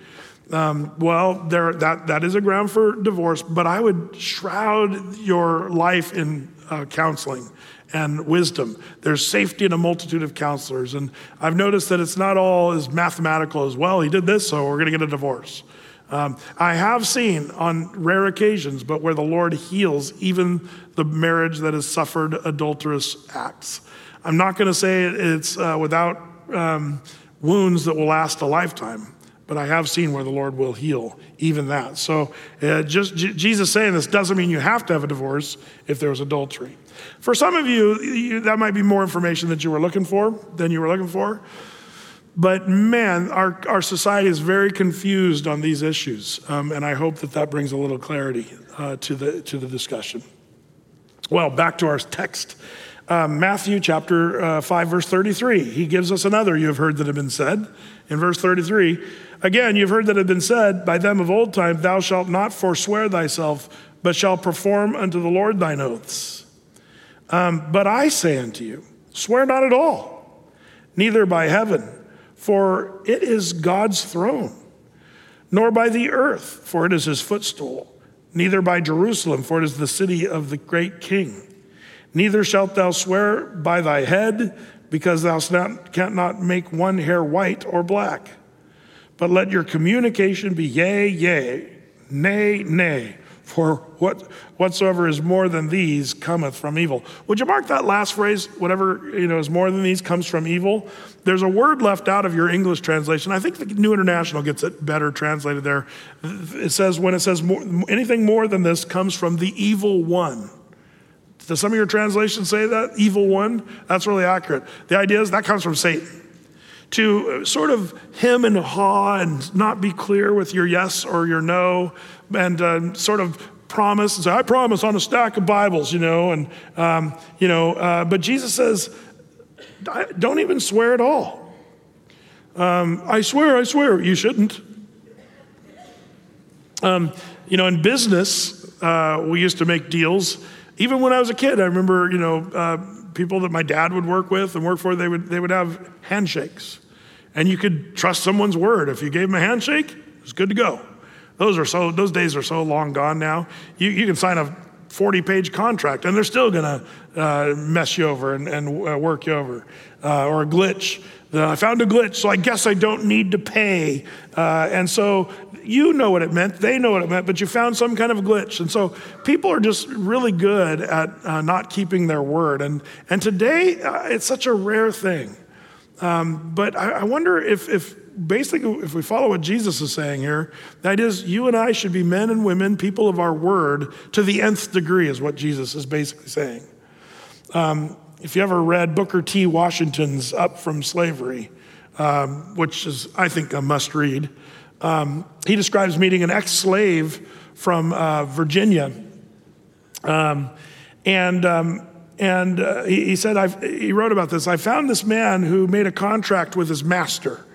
Um, well, there, that, that is a ground for divorce, but I would shroud your life in uh, counseling and wisdom. There's safety in a multitude of counselors. And I've noticed that it's not all as mathematical as, well, he did this, so we're going to get a divorce. Um, I have seen on rare occasions, but where the Lord heals even the marriage that has suffered adulterous acts. I'm not going to say it's uh, without um, wounds that will last a lifetime, but I have seen where the Lord will heal even that. So, uh, just J- Jesus saying this doesn't mean you have to have a divorce if there was adultery. For some of you, you, that might be more information that you were looking for than you were looking for. But man, our, our society is very confused on these issues, um, and I hope that that brings a little clarity uh, to, the, to the discussion. Well, back to our text. Um, Matthew chapter uh, 5, verse 33. He gives us another you have heard that have been said. In verse 33, again, you've heard that have been said by them of old time, Thou shalt not forswear thyself, but shalt perform unto the Lord thine oaths. Um, but I say unto you, swear not at all, neither by heaven for it is God's throne, nor by the earth, for it is his footstool, neither by Jerusalem, for it is the city of the great king. Neither shalt thou swear by thy head, because thou canst not make one hair white or black. But let your communication be yea, yea, nay, nay. For what, whatsoever is more than these cometh from evil. Would you mark that last phrase? Whatever you know is more than these comes from evil. There's a word left out of your English translation. I think the New International gets it better translated there. It says when it says more, anything more than this comes from the evil one. Does some of your translations say that evil one? That's really accurate. The idea is that comes from Satan to sort of hem and haw and not be clear with your yes or your no, and uh, sort of promise and say, I promise on a stack of Bibles, you know, and, um, you know, uh, but Jesus says, don't even swear at all. Um, I swear, I swear, you shouldn't. Um, you know, in business, uh, we used to make deals. Even when I was a kid, I remember, you know, uh, people that my dad would work with and work for, they would, they would have handshakes. And you could trust someone's word. If you gave them a handshake, it was good to go. Those are so those days are so long gone now. You, you can sign a 40 page contract and they're still going to uh, mess you over and, and uh, work you over. Uh, or a glitch. I found a glitch, so I guess I don't need to pay. Uh, and so you know what it meant, they know what it meant, but you found some kind of glitch. And so people are just really good at uh, not keeping their word. And, and today, uh, it's such a rare thing. Um, but I, I wonder if, if basically, if we follow what Jesus is saying here, that is, you and I should be men and women, people of our word, to the nth degree, is what Jesus is basically saying. Um, if you ever read Booker T. Washington's Up from Slavery, um, which is, I think, a must read, um, he describes meeting an ex slave from uh, Virginia. Um, and um, and uh, he, he, said, I've, he wrote about this. I found this man who made a contract with his master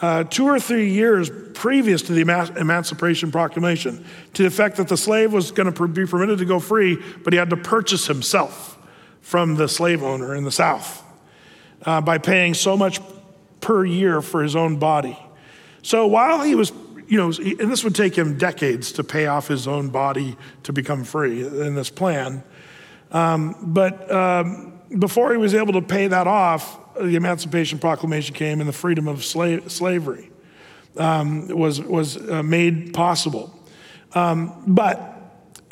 uh, two or three years previous to the Emancipation Proclamation to the effect that the slave was going to be permitted to go free, but he had to purchase himself from the slave owner in the South uh, by paying so much per year for his own body. So while he was, you know, and this would take him decades to pay off his own body to become free in this plan. Um, but um, before he was able to pay that off, the Emancipation Proclamation came and the freedom of slave, slavery um, was, was uh, made possible. Um, but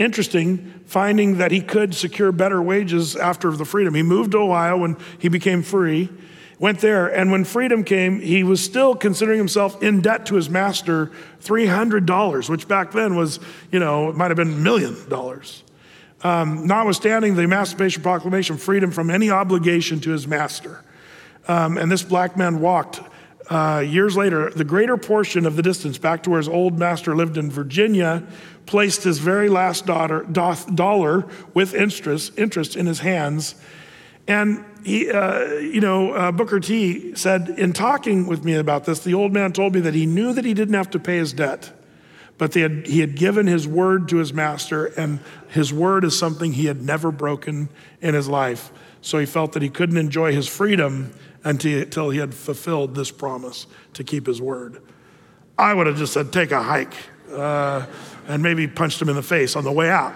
interesting, finding that he could secure better wages after the freedom. He moved to Ohio when he became free, went there, and when freedom came, he was still considering himself in debt to his master $300, which back then was, you know, it might have been a million dollars. Um, notwithstanding the Emancipation Proclamation, freedom from any obligation to his master. Um, and this black man walked uh, years later, the greater portion of the distance back to where his old master lived in Virginia, placed his very last daughter, dollar with interest, interest in his hands. And he, uh, you know, uh, Booker T said, in talking with me about this, the old man told me that he knew that he didn't have to pay his debt, but had, he had given his word to his master, and his word is something he had never broken in his life. So he felt that he couldn't enjoy his freedom until he had fulfilled this promise to keep his word. I would have just said, take a hike, uh, and maybe punched him in the face on the way out.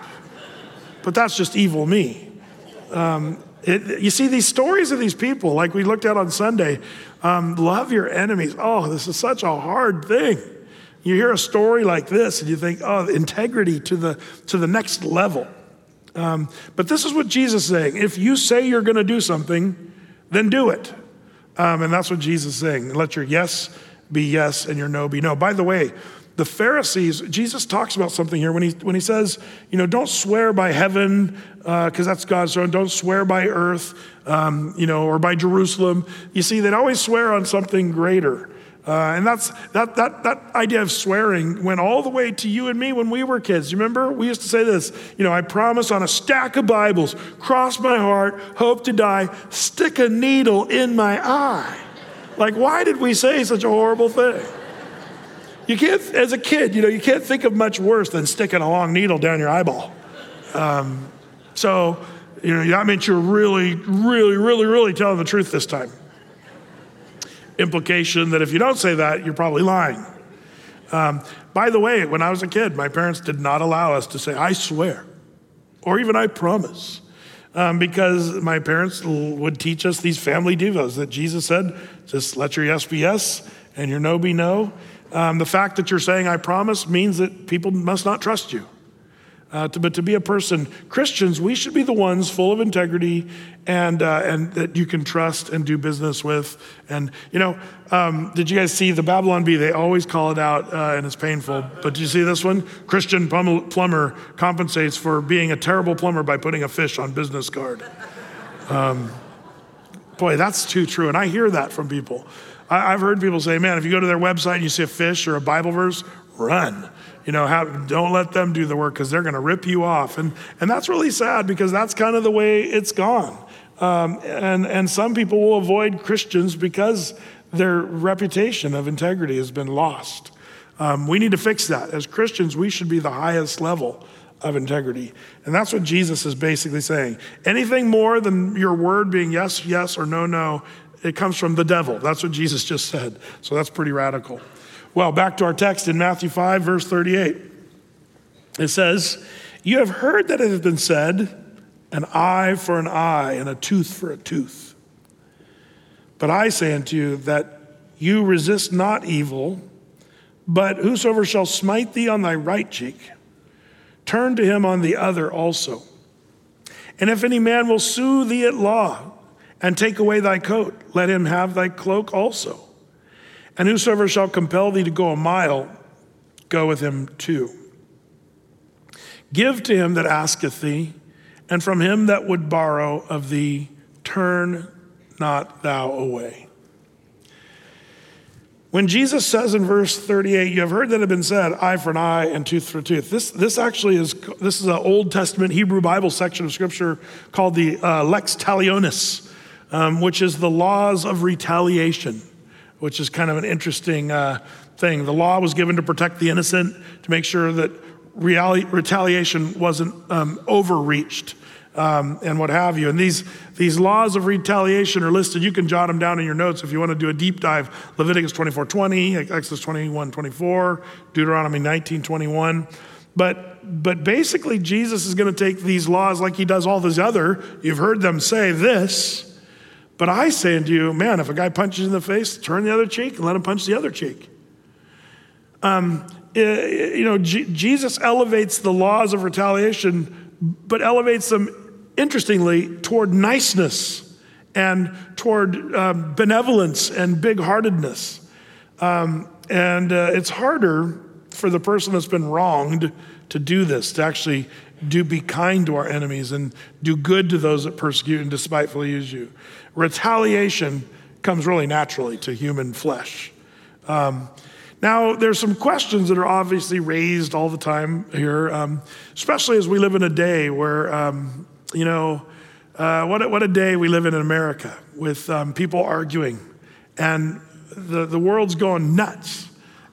But that's just evil me. Um, it, you see these stories of these people, like we looked at on Sunday, um, love your enemies. Oh, this is such a hard thing. You hear a story like this and you think, oh, integrity to the, to the next level. Um, but this is what Jesus is saying. If you say you're going to do something, then do it. Um, and that's what Jesus is saying. Let your yes be yes and your no be no. By the way, the Pharisees, Jesus talks about something here when he, when he says, you know, don't swear by heaven, because uh, that's God's throne. Don't swear by earth, um, you know, or by Jerusalem. You see, they'd always swear on something greater. Uh, and that's that, that, that idea of swearing went all the way to you and me when we were kids. You remember? We used to say this, you know, I promise on a stack of Bibles, cross my heart, hope to die, stick a needle in my eye. Like, why did we say such a horrible thing? You can't, as a kid, you know, you can't think of much worse than sticking a long needle down your eyeball. Um, so, you know, that means you're really, really, really, really telling the truth this time implication that if you don't say that, you're probably lying. Um, by the way, when I was a kid, my parents did not allow us to say, I swear, or even I promise, um, because my parents would teach us these family devos that Jesus said, just let your yes be yes and your no be no. Um, the fact that you're saying I promise means that people must not trust you. Uh, to, but to be a person, Christians, we should be the ones full of integrity and, uh, and that you can trust and do business with. And, you know, um, did you guys see the Babylon Bee? They always call it out uh, and it's painful. But did you see this one? Christian plumber compensates for being a terrible plumber by putting a fish on business card. Um, boy, that's too true. And I hear that from people. I, I've heard people say, man, if you go to their website and you see a fish or a Bible verse, run you know, have, don't let them do the work because they're going to rip you off. And, and that's really sad because that's kind of the way it's gone. Um, and, and some people will avoid Christians because their reputation of integrity has been lost. Um, we need to fix that. As Christians, we should be the highest level of integrity. And that's what Jesus is basically saying. Anything more than your word being yes, yes, or no, no, it comes from the devil. That's what Jesus just said. So that's pretty radical. Well, back to our text in Matthew 5, verse 38. It says, You have heard that it has been said, an eye for an eye and a tooth for a tooth. But I say unto you that you resist not evil, but whosoever shall smite thee on thy right cheek, turn to him on the other also. And if any man will sue thee at law and take away thy coat, let him have thy cloak also. And whosoever shall compel thee to go a mile, go with him too. Give to him that asketh thee, and from him that would borrow of thee, turn not thou away. When Jesus says in verse 38, you have heard that it have been said, eye for an eye and tooth for a tooth. This, this actually is, this is an Old Testament Hebrew Bible section of scripture called the uh, Lex Talionis, um, which is the laws of retaliation which is kind of an interesting uh, thing. The law was given to protect the innocent, to make sure that retaliation wasn't um, overreached. Um, and what have you. And these, these laws of retaliation are listed. You can jot them down in your notes if you want to do a deep dive. Leviticus 24 20, Exodus 21 24, Deuteronomy 19 21. But, but basically, Jesus is going to take these laws like he does all these other. You've heard them say this but I say unto you, man, if a guy punches you in the face, turn the other cheek and let him punch the other cheek. Um, you know, G- Jesus elevates the laws of retaliation, but elevates them, interestingly, toward niceness and toward uh, benevolence and big heartedness. Um, and uh, it's harder for the person that's been wronged to do this, to actually do be kind to our enemies and do good to those that persecute and despitefully use you. Retaliation comes really naturally to human flesh. Um, now, there's some questions that are obviously raised all the time here, um, especially as we live in a day where, um, you know, uh, what, a, what a day we live in in America with um, people arguing and the, the world's going nuts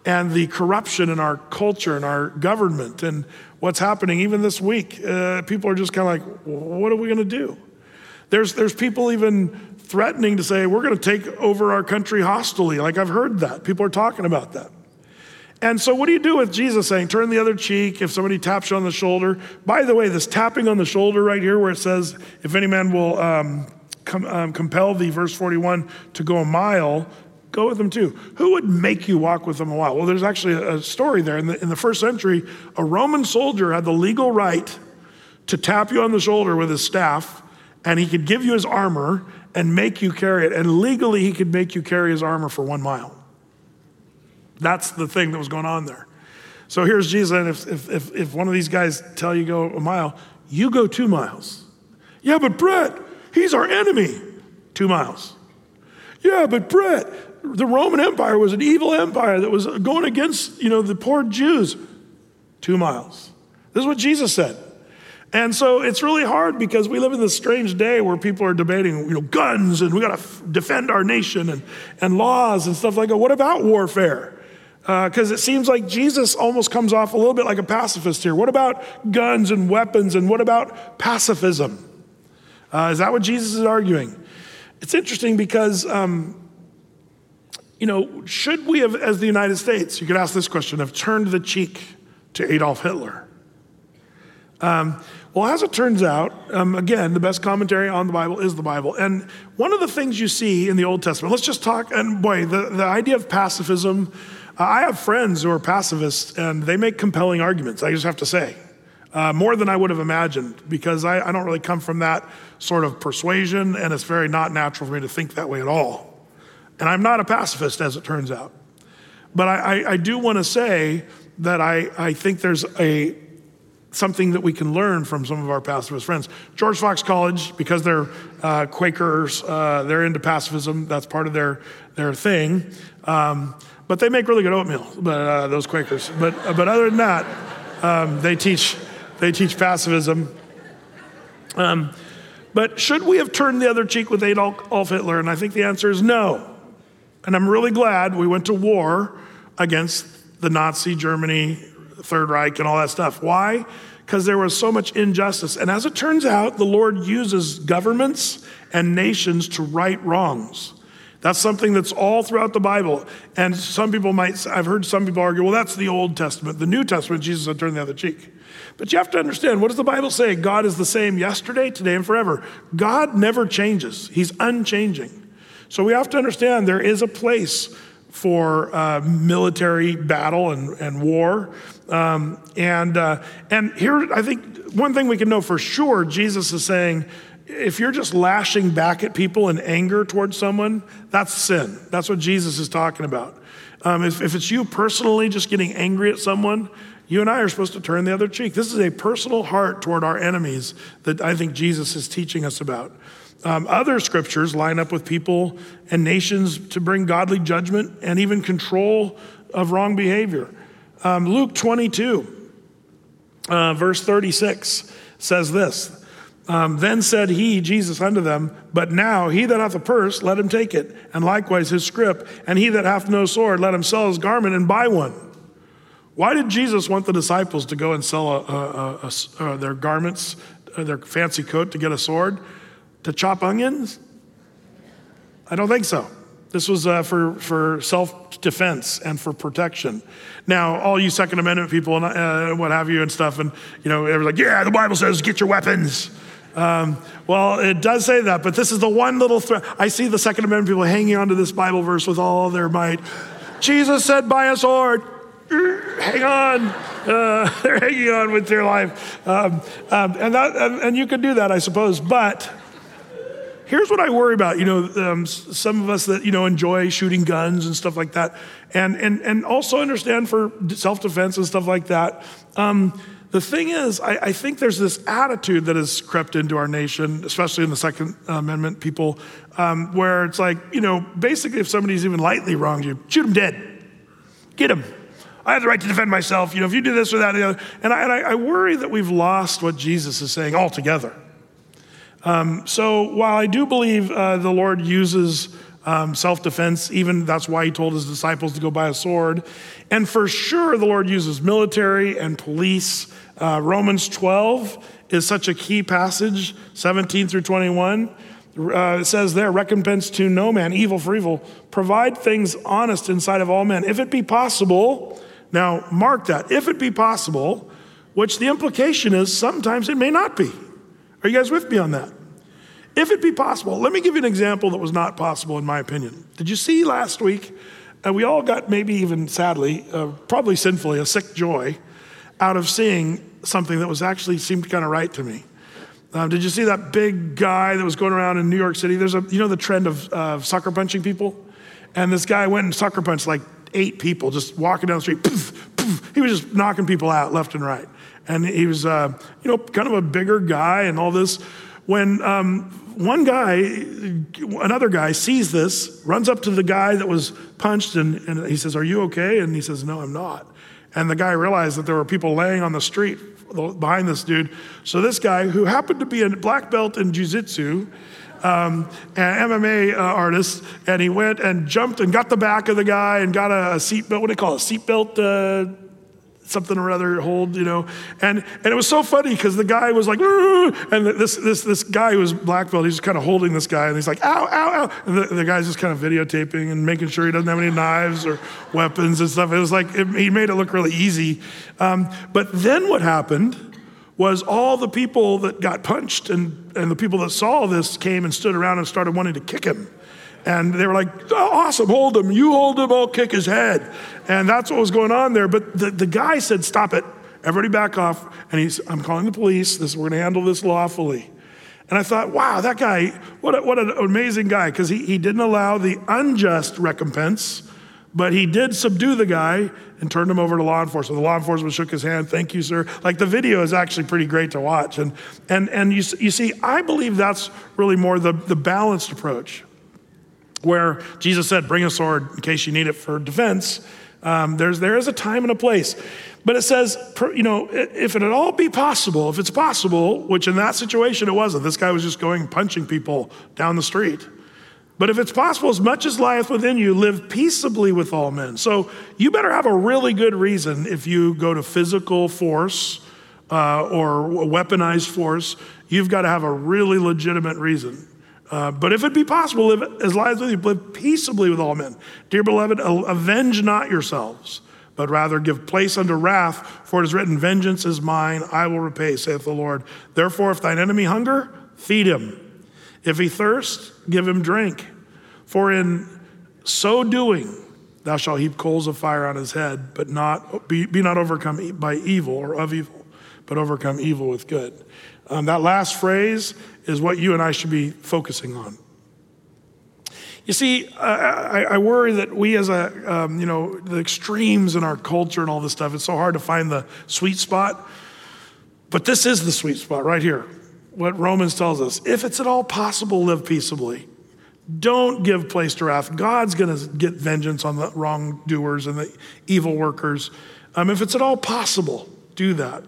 and the corruption in our culture and our government and what's happening even this week. Uh, people are just kind of like, what are we going to do? There's, there's people even threatening to say, we're going to take over our country hostily. Like I've heard that. People are talking about that. And so, what do you do with Jesus saying, turn the other cheek if somebody taps you on the shoulder? By the way, this tapping on the shoulder right here, where it says, if any man will um, com- um, compel thee, verse 41, to go a mile, go with them too. Who would make you walk with them a while? Well, there's actually a story there. In the, in the first century, a Roman soldier had the legal right to tap you on the shoulder with his staff, and he could give you his armor and make you carry it. And legally, he could make you carry his armor for one mile. That's the thing that was going on there. So here's Jesus, and if, if, if, if one of these guys tell you go a mile, you go two miles. Yeah, but Brett, he's our enemy. Two miles. Yeah, but Brett, the Roman Empire was an evil empire that was going against, you know, the poor Jews. Two miles. This is what Jesus said. And so it's really hard because we live in this strange day where people are debating, you know, guns and we got to f- defend our nation and, and laws and stuff like that. What about warfare? Because uh, it seems like Jesus almost comes off a little bit like a pacifist here. What about guns and weapons and what about pacifism? Uh, is that what Jesus is arguing? It's interesting because um, you know, should we have, as the United States, you could ask this question, have turned the cheek to Adolf Hitler? Um, well, as it turns out, um, again, the best commentary on the Bible is the Bible. And one of the things you see in the Old Testament, let's just talk, and boy, the, the idea of pacifism, uh, I have friends who are pacifists, and they make compelling arguments, I just have to say. Uh, more than I would have imagined, because I, I don't really come from that sort of persuasion, and it's very not natural for me to think that way at all. And I'm not a pacifist, as it turns out. But I, I, I do want to say that I, I think there's a something that we can learn from some of our pacifist friends. George Fox College, because they're uh, Quakers, uh, they're into pacifism. That's part of their, their thing. Um, but they make really good oatmeal, but, uh, those Quakers. But, but other than that, um, they, teach, they teach pacifism. Um, but should we have turned the other cheek with Adolf Hitler? And I think the answer is no. And I'm really glad we went to war against the Nazi Germany, Third Reich, and all that stuff. Why? Because there was so much injustice. And as it turns out, the Lord uses governments and nations to right wrongs. That's something that's all throughout the Bible. And some people might, I've heard some people argue, well, that's the Old Testament. The New Testament, Jesus turned the other cheek. But you have to understand, what does the Bible say? God is the same yesterday, today, and forever. God never changes, He's unchanging. So we have to understand there is a place for uh, military battle and, and war. Um, and, uh, and here, I think one thing we can know for sure Jesus is saying, if you're just lashing back at people in anger towards someone, that's sin. That's what Jesus is talking about. Um, if, if it's you personally just getting angry at someone, you and I are supposed to turn the other cheek. This is a personal heart toward our enemies that I think Jesus is teaching us about. Um, other scriptures line up with people and nations to bring godly judgment and even control of wrong behavior. Um, Luke 22, uh, verse 36 says this um, Then said he, Jesus, unto them, But now he that hath a purse, let him take it, and likewise his scrip, and he that hath no sword, let him sell his garment and buy one. Why did Jesus want the disciples to go and sell a, a, a, uh, their garments, uh, their fancy coat to get a sword? To chop onions? I don't think so. This was uh, for, for self defense and for protection. Now, all you Second Amendment people and uh, what have you and stuff, and you know, everyone's like, yeah, the Bible says get your weapons. Um, well, it does say that, but this is the one little threat. I see the Second Amendment people hanging onto this Bible verse with all their might. Jesus said, buy a sword. Hang on. Uh, they're hanging on with their life. Um, um, and, that, and you can do that, I suppose, but here's what I worry about. You know, um, some of us that, you know, enjoy shooting guns and stuff like that, and, and, and also understand for self defense and stuff like that. Um, the thing is, I, I, think there's this attitude that has crept into our nation, especially in the Second Amendment people, um, where it's like, you know, basically if somebody's even lightly wronged you, shoot them dead. Get them. I have the right to defend myself. You know, if you do this or that, and, I, and I, worry that we've lost what Jesus is saying altogether. Um, so while I do believe uh, the Lord uses um, self defense, even that's why he told his disciples to go buy a sword, and for sure the Lord uses military and police. Uh, Romans 12 is such a key passage, 17 through 21. Uh, it says there, recompense to no man, evil for evil. Provide things honest inside of all men. If it be possible, now mark that, if it be possible, which the implication is sometimes it may not be. Are you guys with me on that? If it be possible, let me give you an example that was not possible, in my opinion. Did you see last week? Uh, we all got, maybe even sadly, uh, probably sinfully, a sick joy out of seeing something that was actually seemed kind of right to me. Um, did you see that big guy that was going around in New York City? There's a, you know, the trend of uh, sucker punching people? And this guy went and sucker punched like eight people just walking down the street. Poof, poof. He was just knocking people out left and right. And he was, uh, you know, kind of a bigger guy and all this. When um, one guy, another guy sees this, runs up to the guy that was punched, and, and he says, Are you okay? And he says, No, I'm not. And the guy realized that there were people laying on the street behind this dude. So this guy, who happened to be a black belt in jiu-jitsu, um, an MMA uh, artist, and he went and jumped and got the back of the guy and got a, a seatbelt. What do they call it? A seatbelt uh, something or other hold, you know. And and it was so funny because the guy was like, and this this this guy who was black belt, he's kind of holding this guy, and he's like, ow, ow, ow, and the, the, guy's just kind of videotaping and making sure he doesn't have any knives or weapons and stuff. It was like it, he made it look really easy. Um, but then what happened? was all the people that got punched and, and the people that saw this came and stood around and started wanting to kick him. And they were like, oh, awesome, hold him. You hold him, I'll kick his head. And that's what was going on there. But the, the guy said, stop it. Everybody back off. And he's, I'm calling the police. This, we're going to handle this lawfully. And I thought, wow, that guy, what, a, what an amazing guy, because he, he didn't allow the unjust recompense, but he did subdue the guy and turned him over to law enforcement. The law enforcement shook his hand, thank you, sir. Like the video is actually pretty great to watch. And, and, and you, you see, I believe that's really more the, the balanced approach where Jesus said, Bring a sword in case you need it for defense. Um, there's, there is a time and a place. But it says, you know, if it at all be possible, if it's possible, which in that situation it wasn't, this guy was just going punching people down the street. But if it's possible, as much as lieth within you, live peaceably with all men. So you better have a really good reason if you go to physical force uh, or weaponized force. You've got to have a really legitimate reason. Uh, but if it be possible, live as lives with you, live peaceably with all men. Dear beloved, avenge not yourselves, but rather give place unto wrath, for it is written, Vengeance is mine, I will repay, saith the Lord. Therefore, if thine enemy hunger, feed him. If he thirst, give him drink. For in so doing, thou shalt heap coals of fire on his head, but not be, be not overcome by evil or of evil, but overcome evil with good. Um, that last phrase is what you and I should be focusing on. You see, I, I, worry that we, as a, um, you know, the extremes in our culture and all this stuff, it's so hard to find the sweet spot. But this is the sweet spot right here. What Romans tells us if it's at all possible, live peaceably. Don't give place to wrath. God's going to get vengeance on the wrongdoers and the evil workers. Um, if it's at all possible, do that.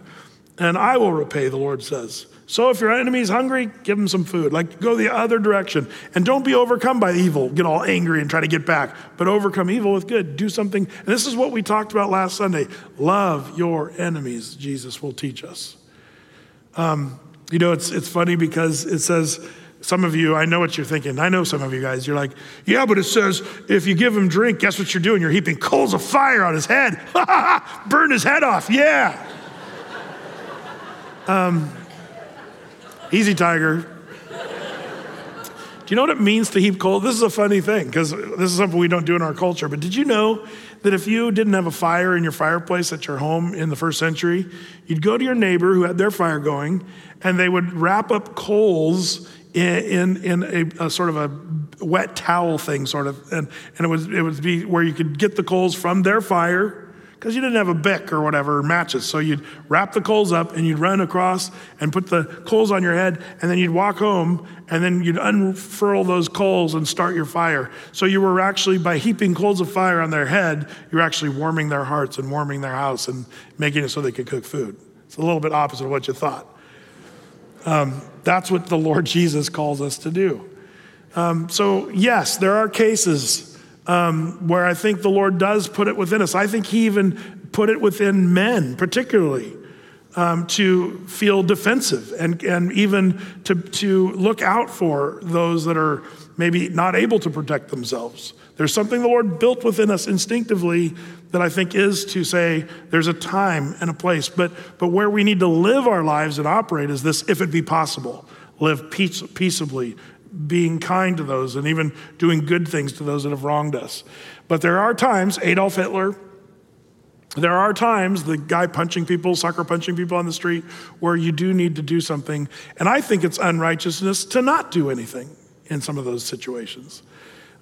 And I will repay, the Lord says. So if your enemy's hungry, give him some food. Like go the other direction. And don't be overcome by evil. Get all angry and try to get back. But overcome evil with good. Do something. And this is what we talked about last Sunday. Love your enemies, Jesus will teach us. Um, you know, it's, it's funny because it says, some of you, I know what you're thinking. I know some of you guys, you're like, yeah, but it says if you give him drink, guess what you're doing? You're heaping coals of fire on his head. Burn his head off. Yeah. Um, Easy, Tiger. Do you know what it means to heap coal? This is a funny thing because this is something we don't do in our culture. But did you know that if you didn't have a fire in your fireplace at your home in the first century, you'd go to your neighbor who had their fire going and they would wrap up coals in, in, in a, a, sort of a wet towel thing, sort of. And, and it, was, it would be where you could get the coals from their fire Because you didn't have a bic or whatever, matches. So you'd wrap the coals up and you'd run across and put the coals on your head, and then you'd walk home and then you'd unfurl those coals and start your fire. So you were actually, by heaping coals of fire on their head, you're actually warming their hearts and warming their house and making it so they could cook food. It's a little bit opposite of what you thought. Um, that's what the Lord Jesus calls us to do. Um, so, yes, there are cases um, where I think the Lord does put it within us. I think He even put it within men, particularly. Um, to feel defensive and, and even to, to look out for those that are maybe not able to protect themselves. There's something the Lord built within us instinctively that I think is to say there's a time and a place, but, but where we need to live our lives and operate is this if it be possible. Live peace, peaceably, being kind to those, and even doing good things to those that have wronged us. But there are times, Adolf Hitler, there are times, the guy punching people, sucker punching people on the street, where you do need to do something. And I think it's unrighteousness to not do anything in some of those situations.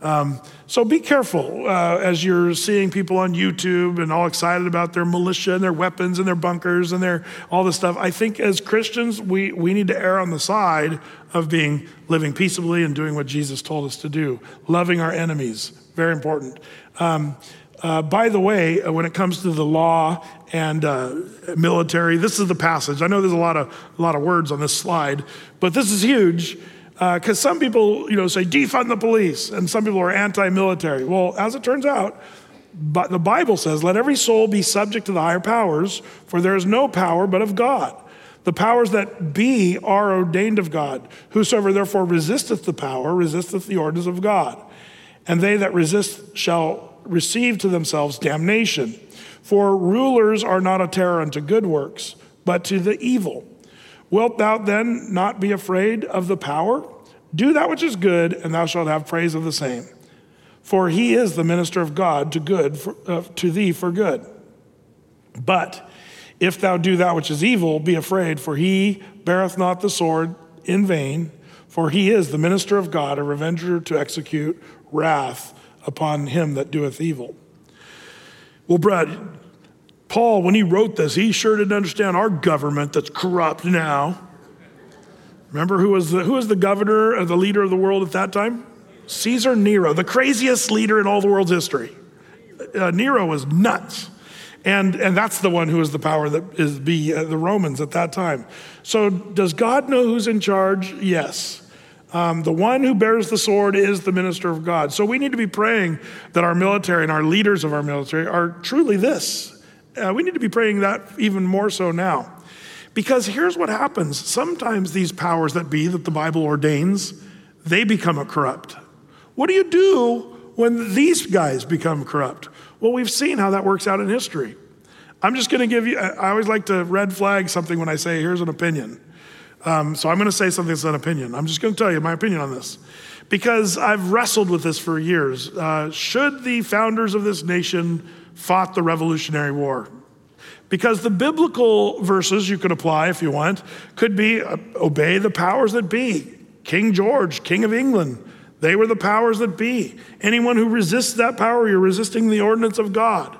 Um, so be careful uh, as you're seeing people on YouTube and all excited about their militia and their weapons and their bunkers and their all this stuff. I think as Christians, we, we need to err on the side of being living peaceably and doing what Jesus told us to do, loving our enemies. Very important. Um, uh, by the way, uh, when it comes to the law and uh, military, this is the passage. I know there's a lot of a lot of words on this slide, but this is huge because uh, some people, you know, say defund the police, and some people are anti-military. Well, as it turns out, but the Bible says, "Let every soul be subject to the higher powers, for there is no power but of God." The powers that be are ordained of God. Whosoever therefore resisteth the power resisteth the orders of God. And they that resist shall receive to themselves damnation. For rulers are not a terror unto good works, but to the evil. Wilt thou then not be afraid of the power? Do that which is good, and thou shalt have praise of the same. For he is the minister of God to good for, uh, to thee for good. But if thou do that which is evil, be afraid, for he beareth not the sword in vain, for he is the minister of God, a revenger to execute wrath upon him that doeth evil. Well, Brad, Paul, when he wrote this, he sure didn't understand our government that's corrupt now. Remember who was the, who was the governor or the leader of the world at that time? Caesar Nero, the craziest leader in all the world's history. Uh, Nero was nuts. And, and that's the one who is the power that is be uh, the Romans at that time. So does God know who's in charge? Yes. Um, the one who bears the sword is the minister of God. So we need to be praying that our military and our leaders of our military are truly this uh, we need to be praying that even more so now. Because here's what happens sometimes these powers that be that the Bible ordains, they become corrupt. What do you do when these guys become corrupt? Well, we've seen how that works out in history. I'm just going to give you, I always like to red flag something when I say, here's an opinion. Um, so I'm going to say something that's an opinion. I'm just going to tell you my opinion on this. Because I've wrestled with this for years. Uh, should the founders of this nation fought the Revolutionary War. Because the biblical verses you could apply if you want could be uh, obey the powers that be. King George, King of England, they were the powers that be. Anyone who resists that power, you're resisting the ordinance of God.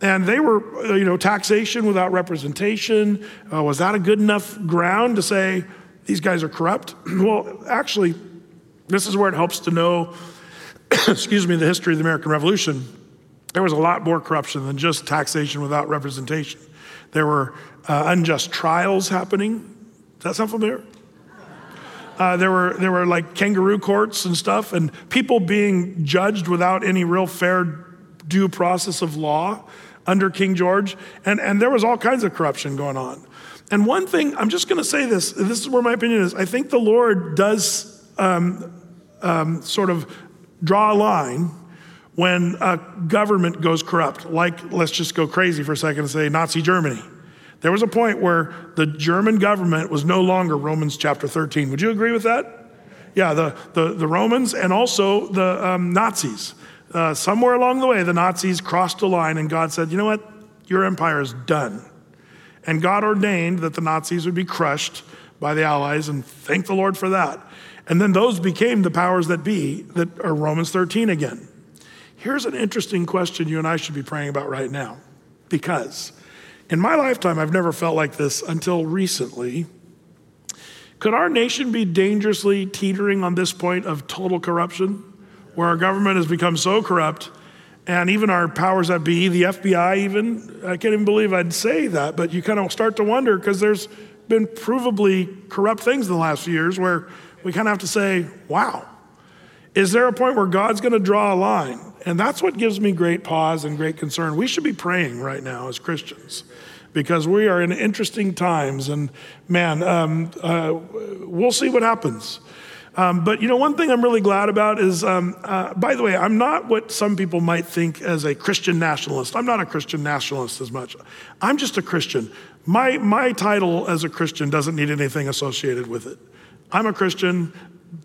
And they were, uh, you know, taxation without representation. Uh, was that a good enough ground to say these guys are corrupt? well, actually, this is where it helps to know, excuse me, the history of the American Revolution there was a lot more corruption than just taxation without representation. There were uh, unjust trials happening. Does that sound familiar? Uh, there were there were like kangaroo courts and stuff, and people being judged without any real fair due process of law under King George, and and there was all kinds of corruption going on. And one thing I'm just going to say this. This is where my opinion is. I think the Lord does um, um, sort of draw a line when a government goes corrupt, like let's just go crazy for a second and say Nazi Germany. There was a point where the German government was no longer Romans chapter 13. Would you agree with that? Yeah, the, the, the Romans and also the um, Nazis. Uh, somewhere along the way, the Nazis crossed a line, and God said, You know what? Your empire is done. And God ordained that the Nazis would be crushed by the Allies, and thank the Lord for that. And then those became the powers that be that are Romans 13 again. Here's an interesting question you and I should be praying about right now. because in my lifetime, I've never felt like this until recently. Could our nation be dangerously teetering on this point of total corruption, where our government has become so corrupt, and even our powers that be, the FBI, even, I can't even believe I'd say that, but you kind of start to wonder because there's been provably corrupt things in the last few years where we kind of have to say, wow, is there a point where God's going to draw a line? And that's what gives me great pause and great concern. We should be praying right now as Christians because we are in interesting times. And man, um, uh, we'll see what happens. Um, but you know, one thing I'm really glad about is, um, uh, by the way, I'm not what some people might think as a Christian nationalist. I'm not a Christian nationalist as much. I'm just a Christian. My, my title as a Christian doesn't need anything associated with it. I'm a Christian.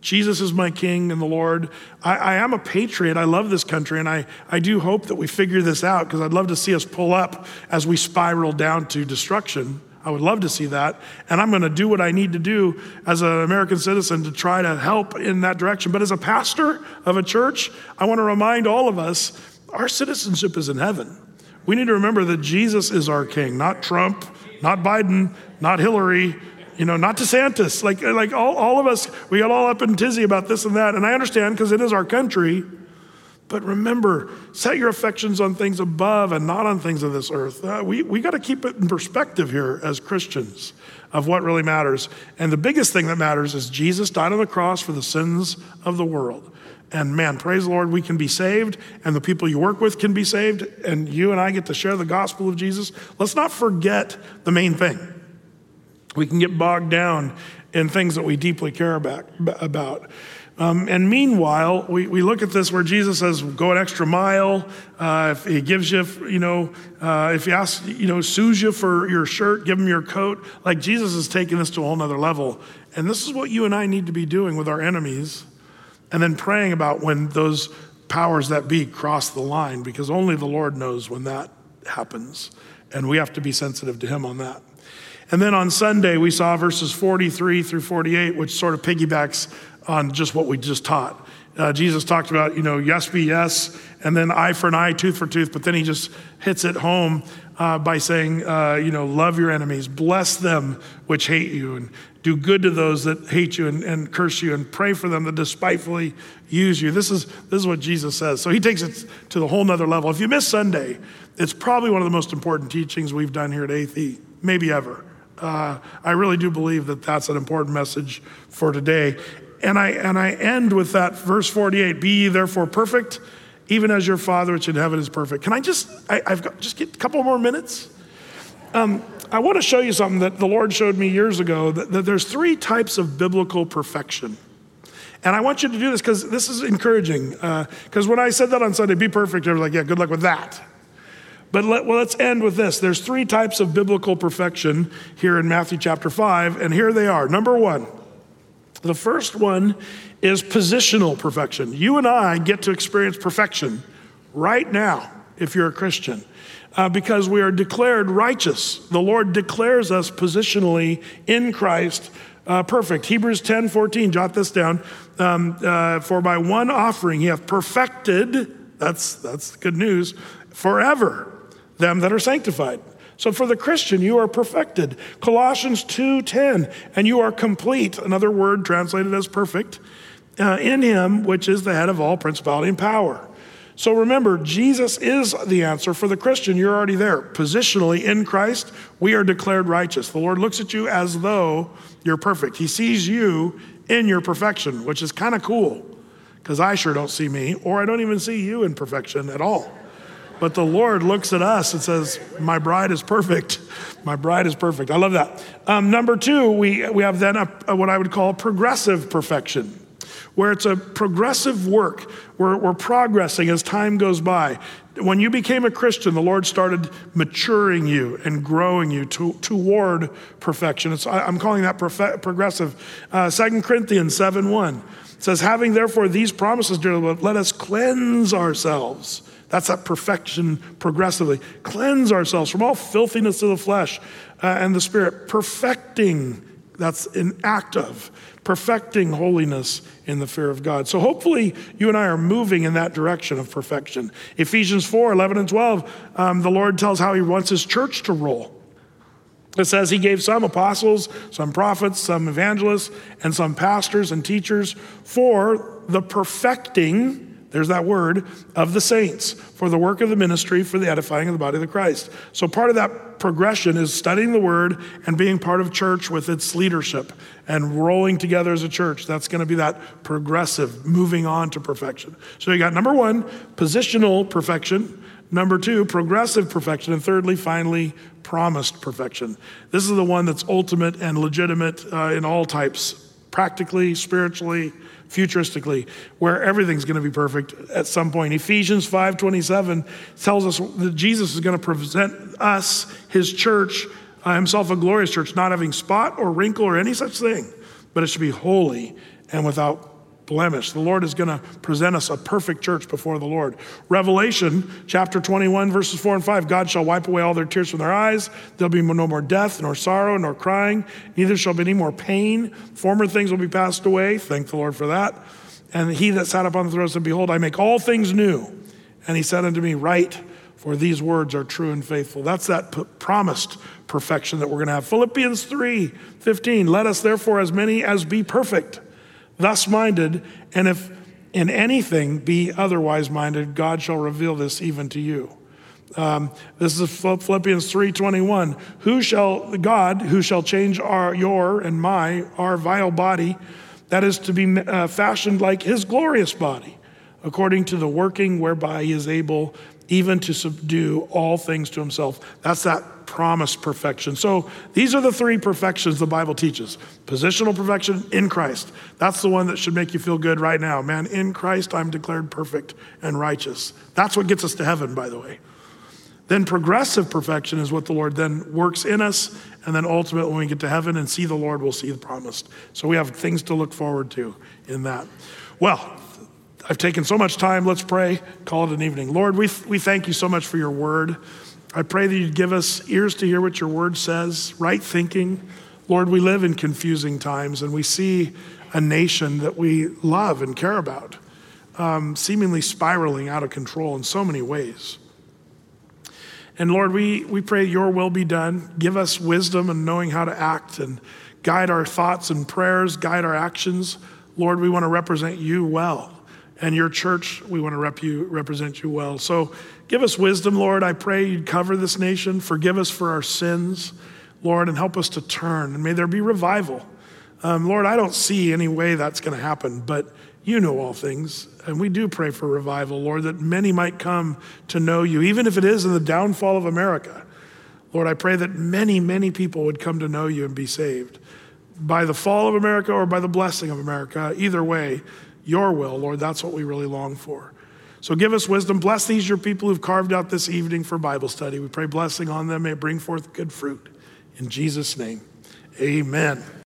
Jesus is my king and the Lord. I, I, am a patriot. I love this country, and I, I do hope that we figure this out because I'd love to see us pull up as we spiral down to destruction. I would love to see that. And I'm going to do what I need to do as an American citizen to try to help in that direction. But as a pastor of a church, I want to remind all of us our citizenship is in heaven. We need to remember that Jesus is our king, not Trump, not Biden, not Hillary, you know, not DeSantis. Like, like all, all of us, we got all up in tizzy about this and that. And I understand because it is our country. But remember, set your affections on things above and not on things of this earth. Uh, we we got to keep it in perspective here as Christians of what really matters. And the biggest thing that matters is Jesus died on the cross for the sins of the world. And man, praise the Lord, we can be saved, and the people you work with can be saved, and you and I get to share the gospel of Jesus. Let's not forget the main thing. We can get bogged down in things that we deeply care about. Um, and meanwhile, we, we look at this where Jesus says, go an extra mile. Uh, if he gives you, you know, uh, if he asks, you know, sues you for your shirt, give him your coat. Like Jesus is taking this to a whole nother level. And this is what you and I need to be doing with our enemies. And then praying about when those powers that be cross the line, because only the Lord knows when that happens. And we have to be sensitive to him on that. And then on Sunday, we saw verses 43 through 48, which sort of piggybacks on just what we just taught. Uh, Jesus talked about, you know, yes be yes, and then eye for an eye, tooth for tooth, but then he just hits it home uh, by saying, uh, you know, love your enemies, bless them which hate you, and do good to those that hate you and, and curse you, and pray for them that despitefully use you. This is, this is what Jesus says. So he takes it to the whole nother level. If you miss Sunday, it's probably one of the most important teachings we've done here at ATHE, maybe ever. Uh, I really do believe that that's an important message for today. And I, and I end with that verse 48 Be ye therefore perfect, even as your Father which in heaven is perfect. Can I just, I, have got just get a couple more minutes? Um, I want to show you something that the Lord showed me years ago that, that there's three types of biblical perfection. And I want you to do this because this is encouraging. Because uh, when I said that on Sunday, be perfect, was like, yeah, good luck with that. But let, well, let's end with this. There's three types of biblical perfection here in Matthew chapter 5, and here they are. Number one, the first one is positional perfection. You and I get to experience perfection right now if you're a Christian. Uh, because we are declared righteous. The Lord declares us positionally in Christ uh, perfect. Hebrews 10 14, jot this down. Um, uh, For by one offering he hath perfected, that's, that's good news, forever them that are sanctified. So for the Christian, you are perfected. Colossians 2:10, and you are complete, another word translated as perfect, uh, in him which is the head of all principality and power. So remember, Jesus is the answer for the Christian. You're already there. Positionally in Christ, we are declared righteous. The Lord looks at you as though you're perfect. He sees you in your perfection, which is kind of cool because I sure don't see me, or I don't even see you in perfection at all. But the Lord looks at us and says, My bride is perfect. My bride is perfect. I love that. Um, number two, we, we have then a, a, what I would call progressive perfection, where it's a progressive work. We're, we're progressing as time goes by. When you became a Christian, the Lord started maturing you and growing you to, toward perfection. It's, I'm calling that profe- progressive. Uh, 2 Corinthians 7 1 says, Having therefore these promises, dear Lord, let us cleanse ourselves that's that perfection progressively. Cleanse ourselves from all filthiness of the flesh uh, and the spirit, perfecting That's an act of perfecting holiness in the fear of God. So hopefully you and I are moving in that direction of perfection. Ephesians 4 11 and 12, um, the Lord tells how he wants his church to roll. It says he gave some apostles, some prophets, some evangelists, and some pastors and teachers for the perfecting there's that word of the saints for the work of the ministry for the edifying of the body of Christ. So part of that progression is studying the word and being part of church with its leadership and rolling together as a church. That's going to be that progressive moving on to perfection. So you got number 1, positional perfection, number 2, progressive perfection, and thirdly, finally, promised perfection. This is the one that's ultimate and legitimate uh, in all types, practically, spiritually, futuristically, where everything's going to be perfect at some point. Ephesians 5:27 tells us that Jesus is going to present us, his church, uh, himself a glorious church, not having spot or wrinkle or any such thing, but it should be holy and without blemish. The Lord is going to present us a perfect church before the Lord. Revelation chapter 21, verses 4 and 5 God shall wipe away all their tears from their eyes. There'll be no more death, nor sorrow, nor crying. Neither shall be any more pain. Former things will be passed away. Thank the Lord for that. And he that sat upon the throne said, Behold, I make all things new. And he said unto me, Write, for these words are true and faithful. That's that p- promised perfection that we're going to have. Philippians 3 15. Let us therefore, as many as be perfect, thus minded, and if in anything be otherwise minded, God shall reveal this even to you. Um, this is Philippians 3:21. Who shall God who shall change our your and my our vile body that is to be uh, fashioned like his glorious body according to the working whereby he is able even to subdue all things to himself. That's that promised perfection. So these are the three perfections the Bible teaches positional perfection in Christ. That's the one that should make you feel good right now. Man, in Christ, I'm declared perfect and righteous. That's what gets us to heaven, by the way. Then progressive perfection is what the Lord then works in us. And then ultimately, when we get to heaven and see the Lord, we'll see the promised. So we have things to look forward to in that. Well, I've taken so much time. Let's pray, call it an evening. Lord, we, we thank you so much for your word. I pray that you'd give us ears to hear what your word says, right thinking. Lord, we live in confusing times and we see a nation that we love and care about um, seemingly spiraling out of control in so many ways. And Lord, we, we pray your will be done. Give us wisdom and knowing how to act and guide our thoughts and prayers, guide our actions. Lord, we want to represent you well and your church, we want to rep you, represent you well. So give us wisdom, Lord. I pray you'd cover this nation, forgive us for our sins, Lord, and help us to turn. And may there be revival. Um, Lord, I don't see any way that's going to happen, but you know all things. And we do pray for revival, Lord, that many might come to know you, even if it is in the downfall of America. Lord, I pray that many, many people would come to know you and be saved by the fall of America or by the blessing of America. Either way, your will, Lord. That's what we really long for. So give us wisdom. Bless these, your people who've carved out this evening for Bible study. We pray blessing on them. May it bring forth good fruit. In Jesus' name, amen.